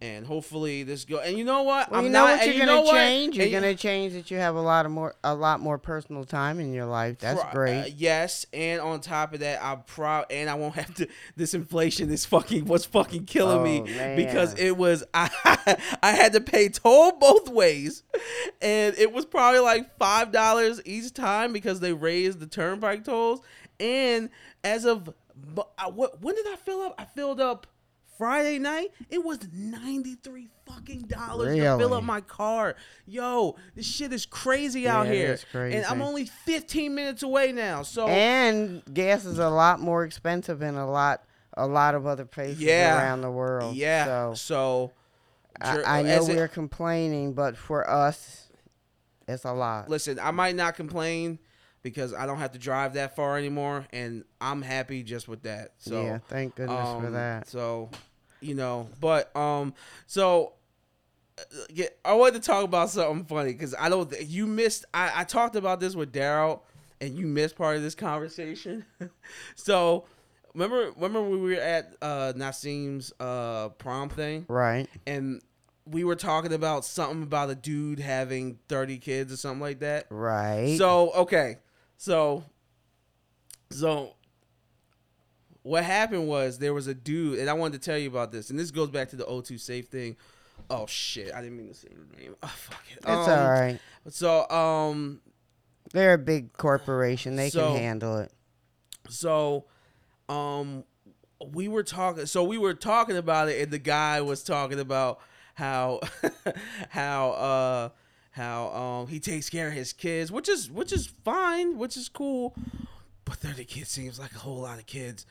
and hopefully this go. And you know what? Well, I'm you know not. what you're you gonna know what? change. You're And- gonna change that you have a lot of more, a lot more personal time in your life. That's Pro- great. uh, yes, and on top of that, I'm proud, and I won't have to. This inflation is fucking what's fucking killing me Oh, because it was <laughs> I I had to pay toll both ways, and it was probably like five dollars each time because they raised the turnpike tolls. And as of I- what when did I fill up? I filled up. Friday night, it was ninety three fucking dollars to fill up my car. Yo, this shit is crazy out here, it is and I'm only 15 minutes away now. So and gas is a lot more expensive in a lot, a lot of other places Yeah. around the world. yeah, So so, I, I know we're complaining, but for us, it's a lot. listen. I might not complain because I don't have to drive that far anymore, and I'm happy just with that. So yeah, thank goodness for um, that. So, you know, but um, so uh, yeah, I wanted to talk about something funny because I don't. You missed. I, I talked about this with Daryl, and you missed part of this conversation. <laughs> so, remember, remember we were at uh Nassim's uh prom thing, Right. and we were talking about something about a dude having thirty kids or something like that. Right. So okay, so so what happened was there was a dude, and I wanted to tell you about this, and this goes back to the O2 safe thing. Oh shit, I didn't mean to say the name. Oh fuck it. it's Um, all right. So um, They're a big corporation. They so- can handle it. so um, we were talking. So we were talking about it, and the guy was talking about how <laughs> how uh how um he takes care of his kids, which is which is fine, which is cool. But 30 kids seems like a whole lot of kids.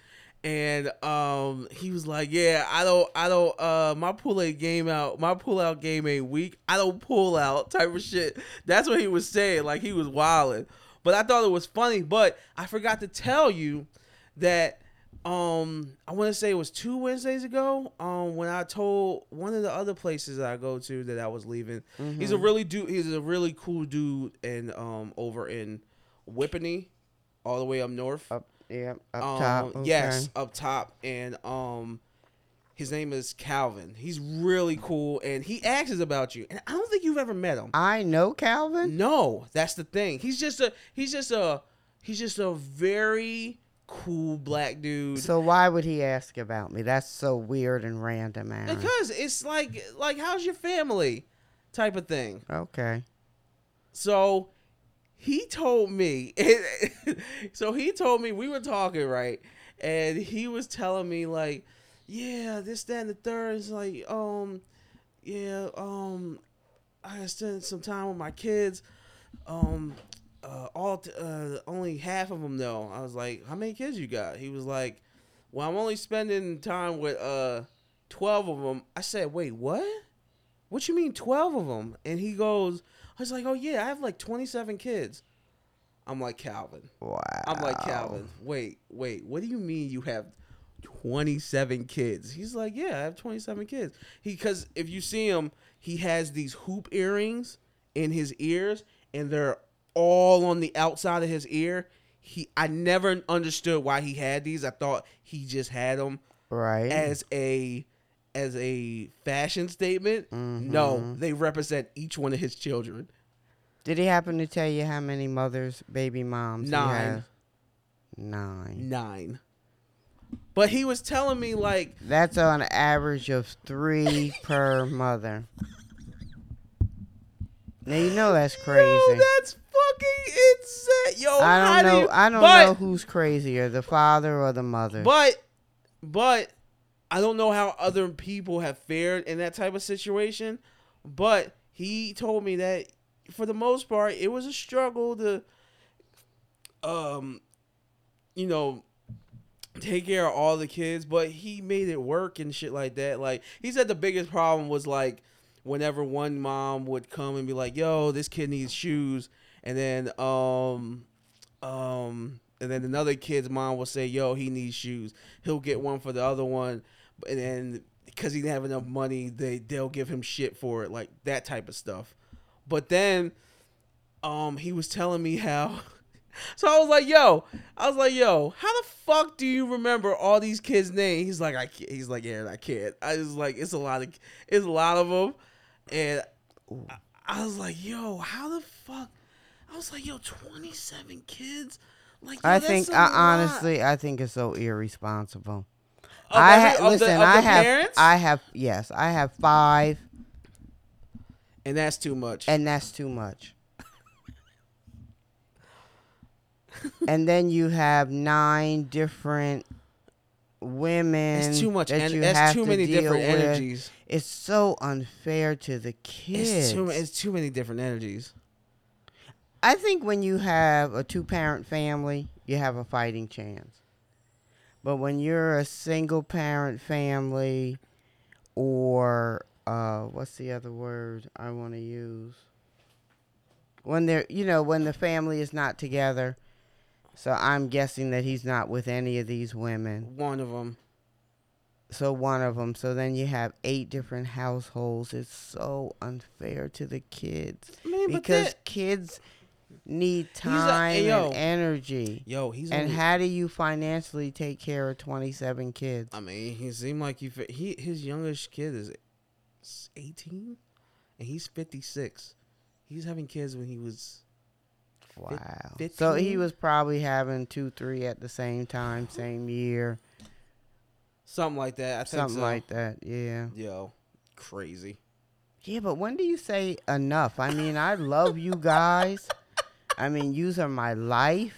And um he was like, Yeah, I don't I don't uh my pull out game out my pull out game ain't weak. I don't pull out <laughs> type of shit. That's what he was saying. Like he was wilding. But I thought it was funny. But I forgot to tell you that um I want to say it was two Wednesdays ago um when I told one of the other places that I go to that I was leaving. He's a really dude. He's a really cool dude and um over in Whippany, all the way up north. Up, yeah, up Um, top. Okay. Yes, up top, and um, his name is Calvin. He's really cool, and he asks about you. And I don't think you've ever met him. I know Calvin. No, that's the thing. He's just a he's just a he's just a very cool black dude. So why would he ask about me? That's so weird and random, Aaron. because it's like like how's your family, type of thing. okay. So he told me. <laughs> so he told me we were talking right, and he was telling me like, yeah, this, that, and the third. is like, um, yeah, um, I gotta some time with my kids. Um, uh, all t- uh, only half of them though. I was like, how many kids you got? He was like, well, I'm only spending time with uh twelve of them. I said, wait, what? What you mean twelve of them? And he goes, I was like, oh yeah, I have like twenty seven kids. I'm like Calvin. Wow. I'm like Calvin. Wait, wait. What do you mean you have 27 kids? He's like, yeah, I have 27 kids. He because if you see him, he has these hoop earrings in his ears, and they're all on the outside of his ear. He, I never understood why he had these. I thought he just had them Right. as a as a fashion statement. No, Mhm. they represent each one of his children. Did he happen to tell you how many mothers, baby moms? he Nine. Nine. Nine. But he was telling me like That's on average of three <laughs> per mother. Now you know that's crazy. Yo, that's fucking insane. Yo, I don't do know. you- I don't but, know who's crazier, the father or the mother. But, but I don't know how other people have fared in that type of situation. But he told me that for the most part, it was a struggle to, um, you know, take care of all the kids. But he made it work and shit like that. Like he said, the biggest problem was like whenever one mom would come and be like, "Yo, this kid needs shoes," and then um, um, and then another kid's mom will say, "Yo, he needs shoes." He'll get one for the other one, and then because he didn't have enough money, they they'll give him shit for it, like that type of stuff. But then, um, he was telling me how. <laughs> So I was like, "Yo," I was like, "Yo, how the fuck do you remember all these kids' names?" He's like, "I," can't. he's like, "Yeah, I can't." I was like, "It's a lot of, it's a lot of them," and I, I was like, "Yo, how the fuck?" I was like, "Yo, twenty seven kids." Like, yo, I think, I, lot. honestly, I think it's so irresponsible. I every- ha- of the- listen. the I have, parents? I have, yes, I have five, and that's too much. and that's too much. <laughs> and then you have nine different women. it's too much. that And you that's have too to many different with. energies. It's so unfair to the kids. It's too. It's too many different energies. I think when you have a two parent family, you have a fighting chance. But when you're a single parent family or uh what's the other word I want to use? When they're you know, when the family is not together. So I'm guessing that he's not with any of these women. One of them. So one of them. So then you have eight different households. It's so unfair to the kids I mean, because that, kids need time yo. and energy. yo, he's And only, how do you financially take care of 27 kids? I mean, he seemed like he. He his youngest kid is eighteen, and he's fifty six. He's having kids when he was. Wow. So he was probably having two, three at the same time, same year, Something like that. I think something so. like that. Yeah. Yo, crazy. Yeah, but when do you say enough? I mean, I love you guys. I mean, are my life.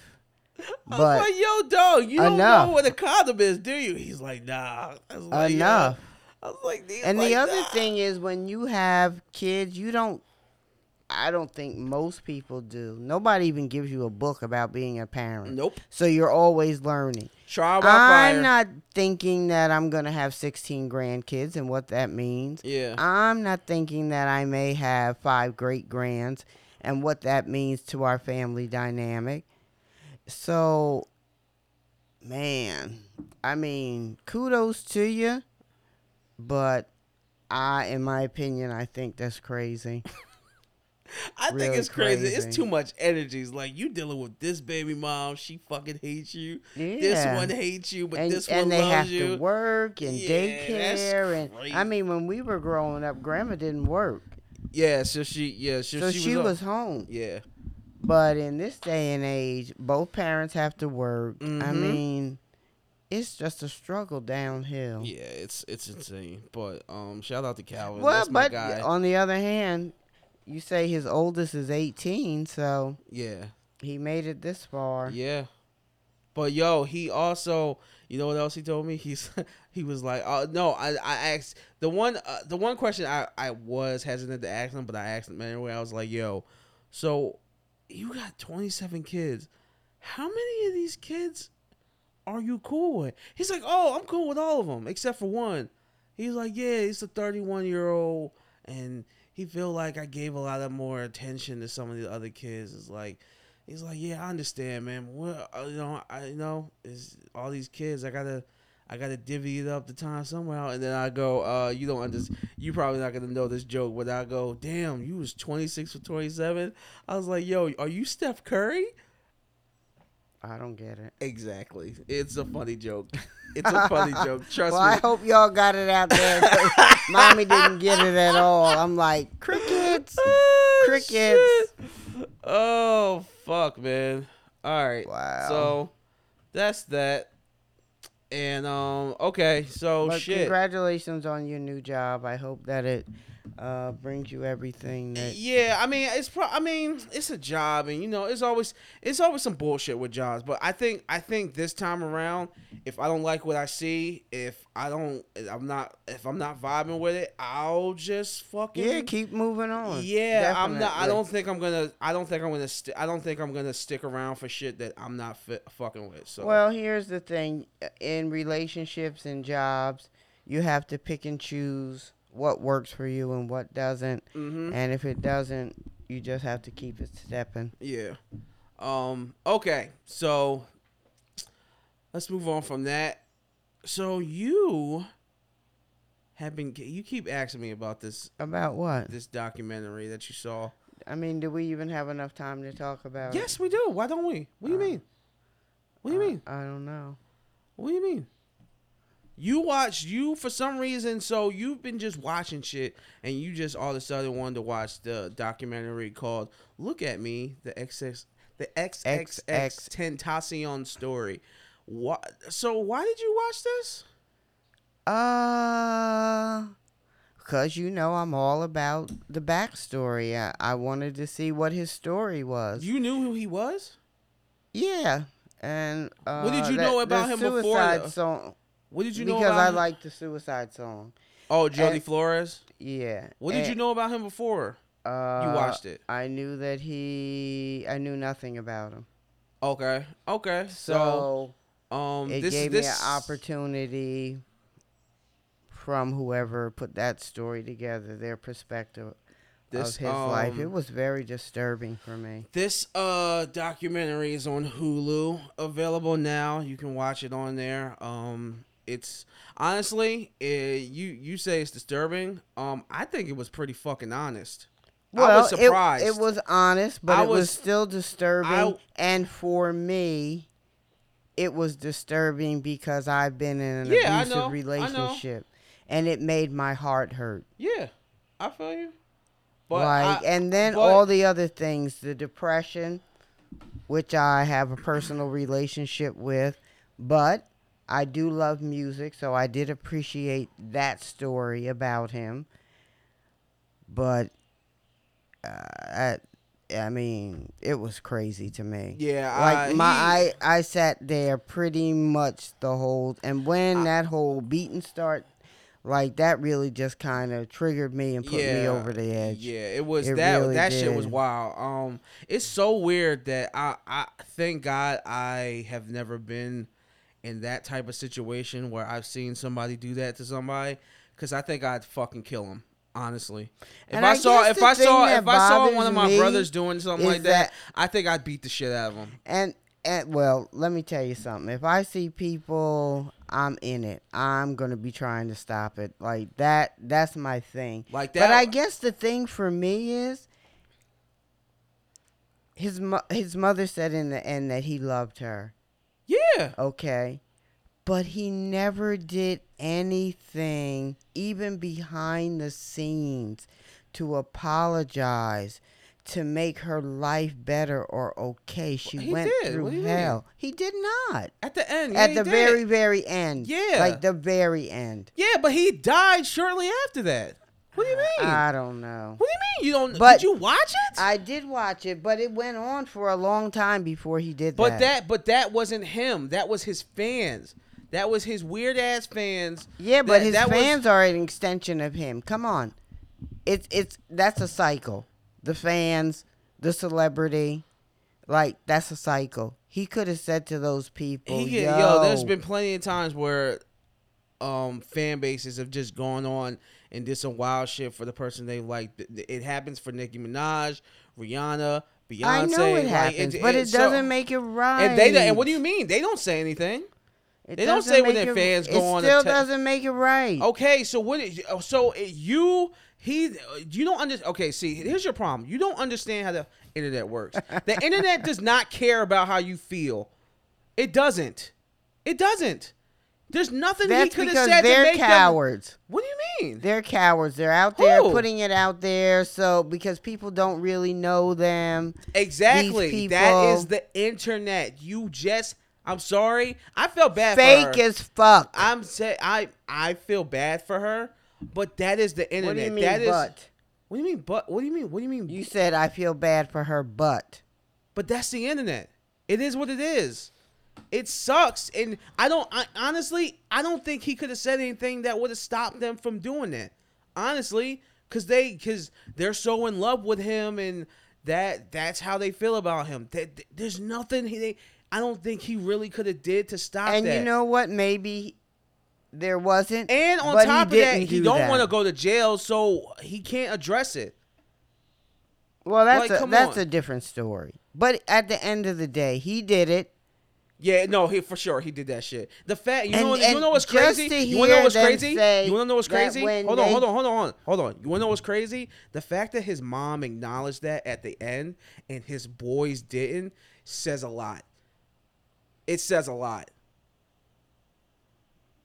But like, yo, dog, you don't know what a condom is, do you? He's like, nah. I was like, enough. I was like, And like, the other nah. thing is when you have kids, you don't I don't think most people do. Nobody even gives you a book about being a parent. Nope. So you're always learning. Trial by. I'm not thinking that I'm going to have 16 grandkids and what that means. Yeah. I'm not thinking that I may have five great grands and what that means to our family dynamic. So, man, I mean, kudos to you, but I, in my opinion, I think that's crazy. <laughs> I think it's crazy. It's too much energy. It's like you dealing with this baby mom. She fucking hates you. This one hates you, but and, this and one they loves have you. to work and Yeah, daycare and crazy. I mean when we were growing up grandma didn't work Yeah. So she. Yeah. So, so she, she was. was home yeah. but in this day and age both parents have to work i Mhm. mean it's just a struggle downhill Yeah. It's it's insane. But um, shout out to Calvin. well That's but on the other hand you say his oldest is 18 so yeah. he made it this far Yeah. But yo, he also, you know what else he told me? He's he was like, uh, no, I I asked the one uh, the one question I I was hesitant to ask him, but I asked him anyway. I was like, yo, so you got 27 kids. How many of these kids are you cool with? He's like, oh, I'm cool with all of them except for one. He's like, yeah, he's a 31 year old, and he feel like I gave a lot of more attention to some of the other kids. It's like, he's like, yeah, I understand, man. Well, uh, you know, I you know, is all these kids. I gotta, I gotta divvy it up the time somehow. And then I go, uh, you don't understand. You probably not gonna know this joke, but I go, damn, you was 26 for 27. I was like, yo, are you Steph Curry? I don't get it. Exactly. It's a funny joke. <laughs> It's a funny joke. Trust me. I hope y'all got it out there. <laughs> Mommy didn't get it at all. I'm like crickets. Ah, Crickets. shit. Oh fuck, man. All right. Wow. So that's that. And um, okay. So But shit. congratulations on your new job. I hope that it uh, brings you everything that. Yeah, I mean, it's pro- I mean, it's a job, and you know, it's always it's always some bullshit with jobs. But I think I think this time around, if I don't like what I see, if I don't, if I'm not, if I'm not vibing with it, I'll just fucking Yeah, keep moving on. Yeah, I'm not. I don't think I'm gonna. I don't think I'm gonna. St- I don't think I'm gonna stick around for shit that I'm not fit, fucking with. So Well, here's the thing: in relationships and jobs, you have to pick and choose what works for you and what doesn't. hmm And if it doesn't, you just have to keep it stepping. yeah. Um. Okay. So let's move on from that. So you have been. You keep asking me about this About what? this documentary that you saw. I mean, do we even have enough time to talk about? it? Yes, we do. Why don't we? What do you Uh, mean? What do you Uh, mean? I don't know. What do you mean? You watch you for some reason, so you've been just watching shit, and you just all of a sudden wanted to watch the documentary called "Look at Me," the XX, the XXX XX. Tentacion story. What? So why did you watch this? Uh, cause you know I'm all about the backstory. I, I wanted to see what his story was. You knew who he was. yeah, and uh, What did you that- know about him before the- song What did you know because? I him? like the Suicide song. Oh, Jody and- Flores. Yeah. What did you know about him before Uh, you watched it? I knew that he. I knew nothing about him. Okay, okay. So, So um, it this gave this me an opportunity from whoever put that story together, their perspective This, of his life. um, It was very disturbing for me. This uh documentary is on Hulu, available now. You can watch it on there. Um, it's honestly, uh, you you say it's disturbing. Um, I think it was pretty fucking honest. I Well, was it- surprised. It, was honest, but I it was, was- still disturbing. I- and for me, it was disturbing because I've been in an Yeah, I abusive I know. relationship, and it made my heart hurt. Yeah, I feel you. But like, I- and then but- all the other things, the depression, which I have a personal relationship with, but I do love music, so I did appreciate that story about him. But, uh, I, I mean, it was crazy to me. yeah, Like uh, my, he- I, I sat there pretty much the whole, and when I- that whole beating start, like that really just kind of triggered me and put me over the edge. Yeah, it was It that really that shit was wild. Um, it's so weird that I I thank God I have never been in that type of situation where I've seen somebody do that to somebody because I think I'd fucking kill him. Honestly, if I, I saw if I saw if I saw one of my brothers doing something like that, that- I think I'd beat the shit out of him. And and well, let me tell you something. If I see people, I'm in it. I'm gonna be trying to stop it. Like that. That's my thing. Like that. But I guess the thing for me is his mo- his mother said in the end that he loved her. Yeah, Okay. But he never did anything, even behind the scenes, to apologize, to make her life better or okay. She He went did. through What do you mean? hell. He did not. at the end. yeah, At he the did. very, very end. Yeah. Like the very end. yeah, but he died shortly after that. What do you mean? I don't know. what do you mean you don't? But did you watch it? I did watch it, but it went on for a long time before he did But that. that, but that wasn't him. That was his fans. That was his weird ass fans. Yeah, but That- his that was- fans are an extension of him. Come on, it's it's that's a cycle. The fans, the celebrity, like that's a cycle. He could have said to those people, He yo, yo, there's been plenty of times where um fan bases have just gone on and did some wild shit for the person they like. It happens for Nicki Minaj, Rihanna, Beyonce. I know it like, happens, but it so- doesn't make it right. And they and what do you mean? They don't say anything. It they don't say when their it- fans go it on a still te- doesn't make it right. Okay, so what? Is, so you he you don't understand. Okay, see, here's your problem. You don't understand how the internet works. The <laughs> internet does not care about how you feel. It doesn't. It doesn't. There's nothing That's he could have said they're make them. cowards. What do you mean? They're cowards. They're out there Who? putting it out there, so because people don't really know them. Exactly. That is the internet. You just. I'm sorry. I feel bad for Fake as fuck. I'm say I I feel bad for her, but that is the internet. what do you mean, That is- but? What do you mean? But what do you mean? What do you mean? You said I feel bad for her, but. But that's the internet. It is what it is. It sucks, and I don't. I, honestly, I don't think he could have said anything that would have stopped them from doing that. Honestly, because they, because they're so in love with him, and that that's how they feel about him. That there's nothing he. They, I don't think he really could have did to stop And that. you know what? Maybe there wasn't. and on top of that, he do don't want to go to jail, so he can't address it. Well, that's Like, a that's on. a different story. But at the end of the day, he did it. Yeah, no, he for sure he did that shit. The fact you And- know you and know what's crazy? You wanna know what's crazy? You wanna know what's crazy? Hold on, they- hold on, hold on, hold on. You wanna know what's crazy? The fact that his mom acknowledged that at the end and his boys didn't says a lot. It says a lot.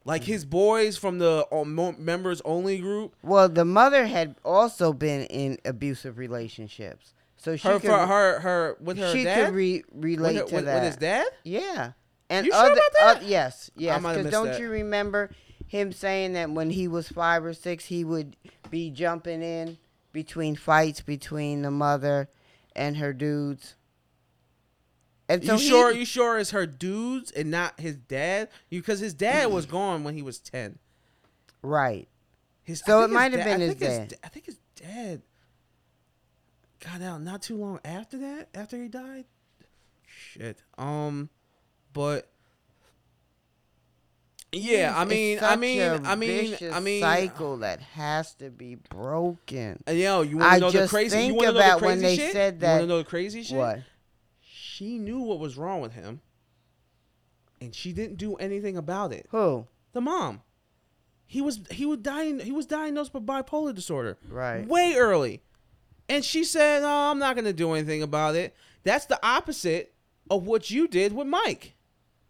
Like his boys from the uh, members only group, Well, the mother had also been in abusive relationships, so she her could her her with her she dad, could re- relate with, her- to with, that. with his dad. Yeah. And You sure other, about that? oth- yes, yes. Because don't that. you remember him saying that when he was five or six, he would be jumping in between fights between the mother and her dudes. And so you he- sure? You sure it's her dudes and not his dad? Because his dad was gone when he was ten. right? His, So it might have been I his dad. da- I think his dad got out not too long after that. After he died. Shit. Um, but yeah, I mean, I mean, I mean, I mean, cycle that has to be broken. uh, Yo, you want to know the crazy? think you want to know the when crazy they shit? said You want to know the crazy shit? What? She knew what was wrong with him, and she didn't do anything about it. Who? The mom. He was he was dying he was diagnosed with bipolar disorder. Right. Way early. And she said, "No, I'm not going to do anything about it." That's the opposite of what you did with Mike.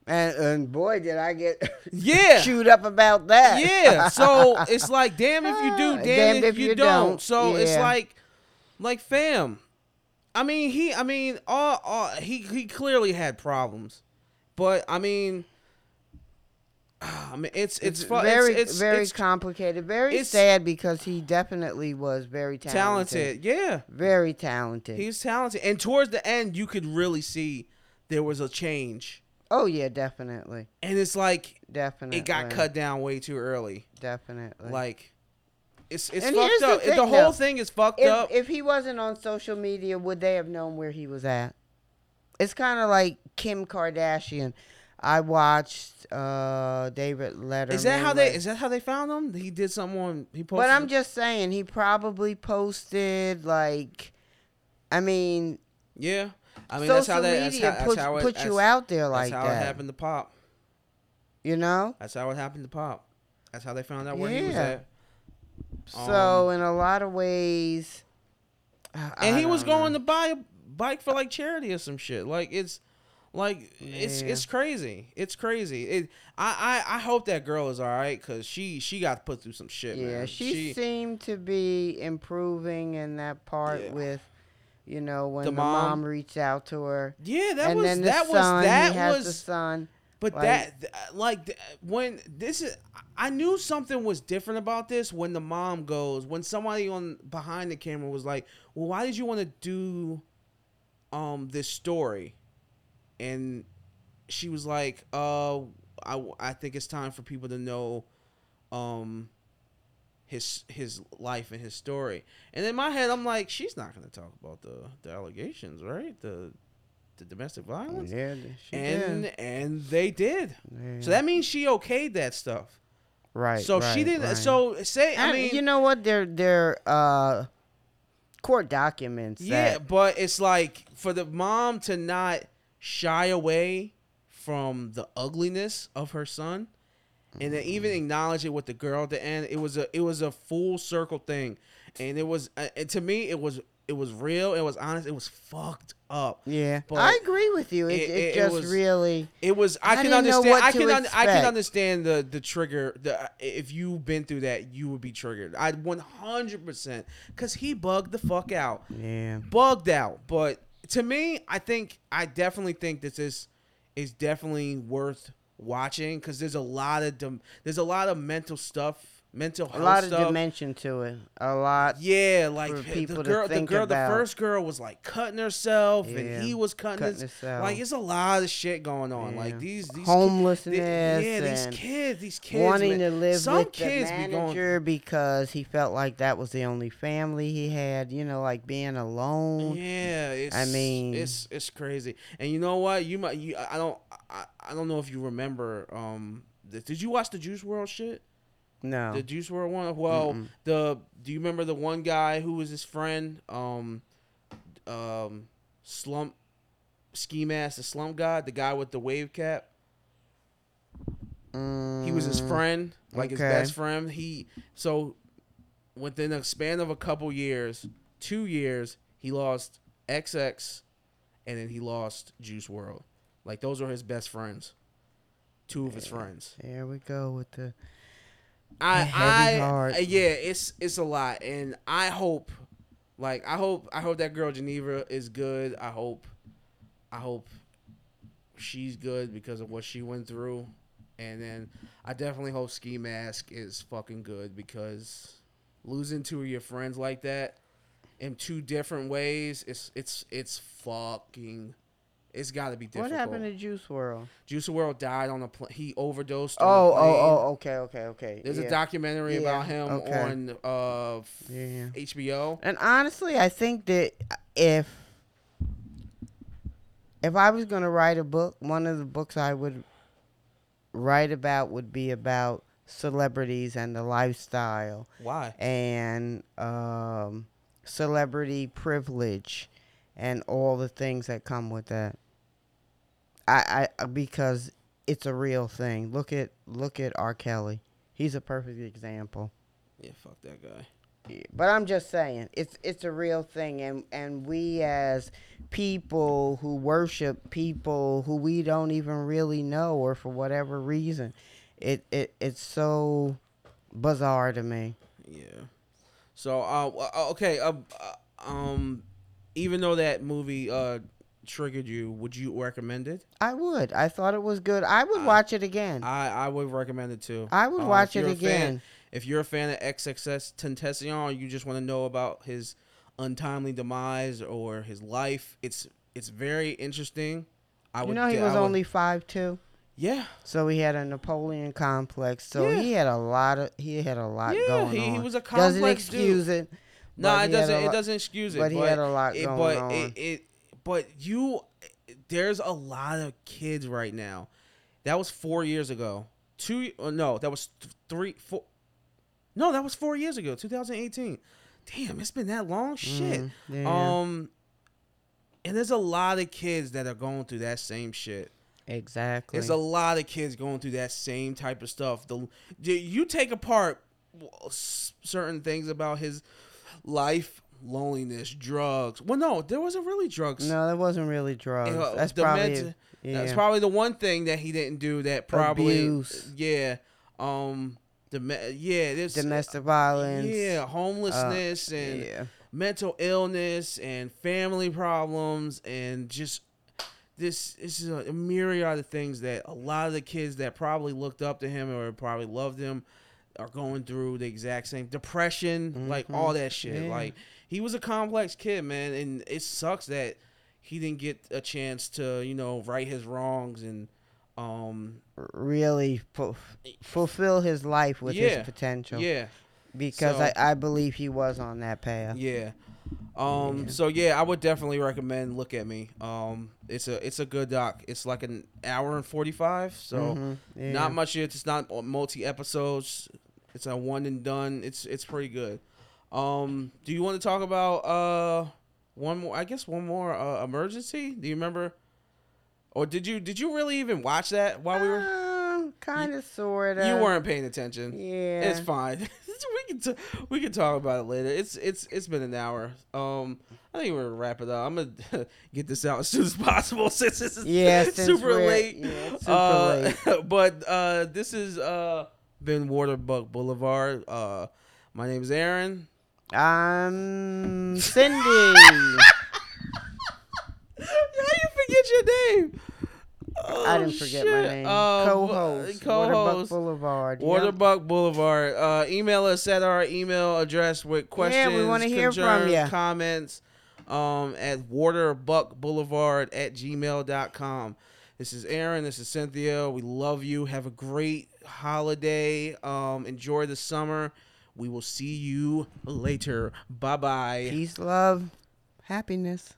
And, and boy, did I get <laughs> Yeah. chewed up about that. Yeah. So <laughs> it's like damn if you do, Ah, damn, if, you, don't. So it's like like fam. I mean, he I mean, all, all he he clearly had problems. But I mean Ah, I mean, it's it's, It's very, it's, it's, very complicated. Very it's- sad because he definitely was very talented. talented. Yeah. Very talented. He's talented, and towards the end, you could really see there was a change, oh yeah, definitely, and it's like definitely. it got cut down way too early. Definitely. Like, it's it's And fucked here's the up. The, whole though. thing is fucked if up. if he wasn't on social media, would they have known where he was at? It's kind of like Kim Kardashian. I watched uh David Letterman. Is that how they? like- Is that how they found him? He did something on. He posted. But I'm just saying, he probably posted like, I mean, Yeah, I mean social that's how they. That's media how, that's put, how it, put you out there That's like how it that. happened to Pop. You know. That's how it happened to Pop. That's how they found out where he was at. So in a lot of ways, I and he was know. going to buy a bike for like charity or some shit. Like it's like it's Yeah. it's crazy. It's crazy. It I I, I hope that girl is all right because she she got put through some shit. Yeah, man. she, seemed to be improving in that part Yeah. with, you know, when The the, mom. mom. reached out to her, yeah that and was then the that son, was that was the son. But Like- that, like, when this is, I knew something was different about this when the mom goes, when somebody on behind the camera was like, "Well, why did you want to do, um, this story?" And she was like, "Uh, I, I think it's time for people to know, um, his his life and his story." And in my head, I'm like, "She's not gonna talk about the the allegations, right? The the domestic violence." Yeah, and did. and they did. Yeah. So that means she okayed that stuff. right. so she didn't. right. So say I And mean, you know what? They're they're uh, court documents. yeah, that- but it's like for the mom to not shy away from the ugliness of her son, and then even Mm-hmm. acknowledge it with the girl at the end. It was a it was a full circle thing, and it was uh, and to me it was it was real. It was honest. It was fucked up. Yeah, But I agree with you. It, it- it, just was- really. It was. I, I can understand. I can. Un, I can understand the the trigger. The if you've been through that, you would be triggered. I one hundred percent because he bugged the fuck out. Yeah. bugged out. But to me, I think I definitely think this is is definitely worth watching because there's a lot of dem- there's a lot of mental stuff, mental A lot of stuff. dimension to it. A lot. yeah, like for the girl, the girl, about. the first girl was like cutting herself, Yeah, and he was cutting, cutting his. herself. Like it's a lot of shit going on. Yeah. Like these, these Homelessness Kids, yeah, these kids, these kids wanting man. to live Some with the kids be because he felt like that was the only family he had. You know, like being alone. Yeah, it's, mean- it's it's crazy. And you know what? You might you I don't I, I don't know if you remember um did you watch the Juice WRLD shit? No. The Juice WRLD one? Well, Mm-mm. the do you remember the one guy who was his friend um um slump ski mask the slump guy, the guy with the wave cap? He was his Mm, friend, like his best friend. He so within a span of a couple years, two years, he lost XX, and then he lost Juice WRLD. Like those are his best friends, two of his friends. There we go with the. I, I, heart. uh, yeah, it's it's a lot, and I hope, like, I hope, I hope that girl Geneva is good. I hope, I hope she's good because of what she went through, and then I definitely hope Ski Mask is fucking good because losing two of your friends like that in two different ways, it's it's it's fucking. It's got to be difficult. What happened to Juice WRLD? Juice WRLD died on a plane. He overdosed. Oh, oh, oh, okay, okay, okay. There's yeah. a documentary about him okay. on uh, Yeah. HBO. And honestly, I think that if if I was going to write a book, one of the books I would write about would be about celebrities and the lifestyle Why? and um, celebrity privilege and all the things that come with that. I, I because it's a real thing. Look at look at R. Kelly. He's a perfect example. Yeah, fuck that guy. Yeah, But I'm just saying, it's it's a real thing, and and we as people who worship people who we don't even really know, or for whatever reason, it it it's so bizarre to me. Yeah. So, uh, uh, okay. Uh, uh, um, even though that movie uh triggered you, would you recommend it? I would. I thought it was good. I would I- watch it again. I I would recommend it too. I would Uh, watch it you're fan- again. if you're a fan of XXXTentacion, or you just want to know about his untimely demise or his life, it's it's very interesting. I You would. know, he was would- only five two, Yeah. so he had a Napoleon complex. So Yeah. he had a lot of he had a lot Yeah, going he- on. he was a Doesn't complex dude. excuse it. No, but it doesn't. It doesn't excuse it. but he had a lot it, going but on. It, it, but you, there's a lot of kids right now. That was four years ago. Two, uh, no, that was th- three, four. No, that was four years ago, 2018. Damn, it's been that long. Shit. Mhm, yeah. Um, and there's a lot of kids that are going through that same shit. Exactly. There's a lot of kids going through that same type of stuff. The do you take apart certain things about his life, loneliness, drugs. Well, no, there wasn't really drugs. no, that wasn't really drugs. Uh, That's probably yeah. That's probably the one thing that he didn't do that probably Abuse. yeah. Um the yeah, there's domestic violence. yeah, homelessness uh, and yeah. mental illness and family problems and just this this is a myriad of things that a lot of the kids that probably looked up to him or probably loved him are going through the exact same depression, like Mhm. all that shit. Yeah. Like he was a complex kid, man, and it sucks that he didn't get a chance to, you know, right his wrongs and um really fu- fulfill his life with Yeah, his potential. yeah, Because So- I, I believe he was on that path. Yeah. Um. Yeah. So yeah, I would definitely recommend Look at Me. Um. It's a it's a good doc. It's like an hour and forty five. So Mhm, yeah. not much. It's not multi episodes. It's a one and done. It's it's pretty good. Um. Do you want to talk about uh one more? I guess one more uh, emergency. Do you remember? Or did you did you really even watch that while we were? kind of, sort of. You weren't paying attention. Yeah. It's fine. <laughs> we can t- we can talk about it later. It's it's it's been an hour. Um, I think we're gonna wrap it up. I'm gonna <laughs> get this out as soon as possible <laughs> since this is Yeah, super late. yeah, super Uh, late. but uh, this is uh been Waterbuck Boulevard. Uh, my name is Aaron. I'm Cindy. How you forget your name? I didn't Oh, forget my name. Uh, co-host. co-host. Waterbuck Boulevard. yep. Waterbuck Boulevard. Uh, email us at our email address with questions, we wanna hear from ya. comments um, at waterbuckboulevard at gmail.com. This is Aaron. This is Cynthia. We love you. Have a great holiday. Um, enjoy the summer. We will see you later. Bye bye. Peace, love, happiness.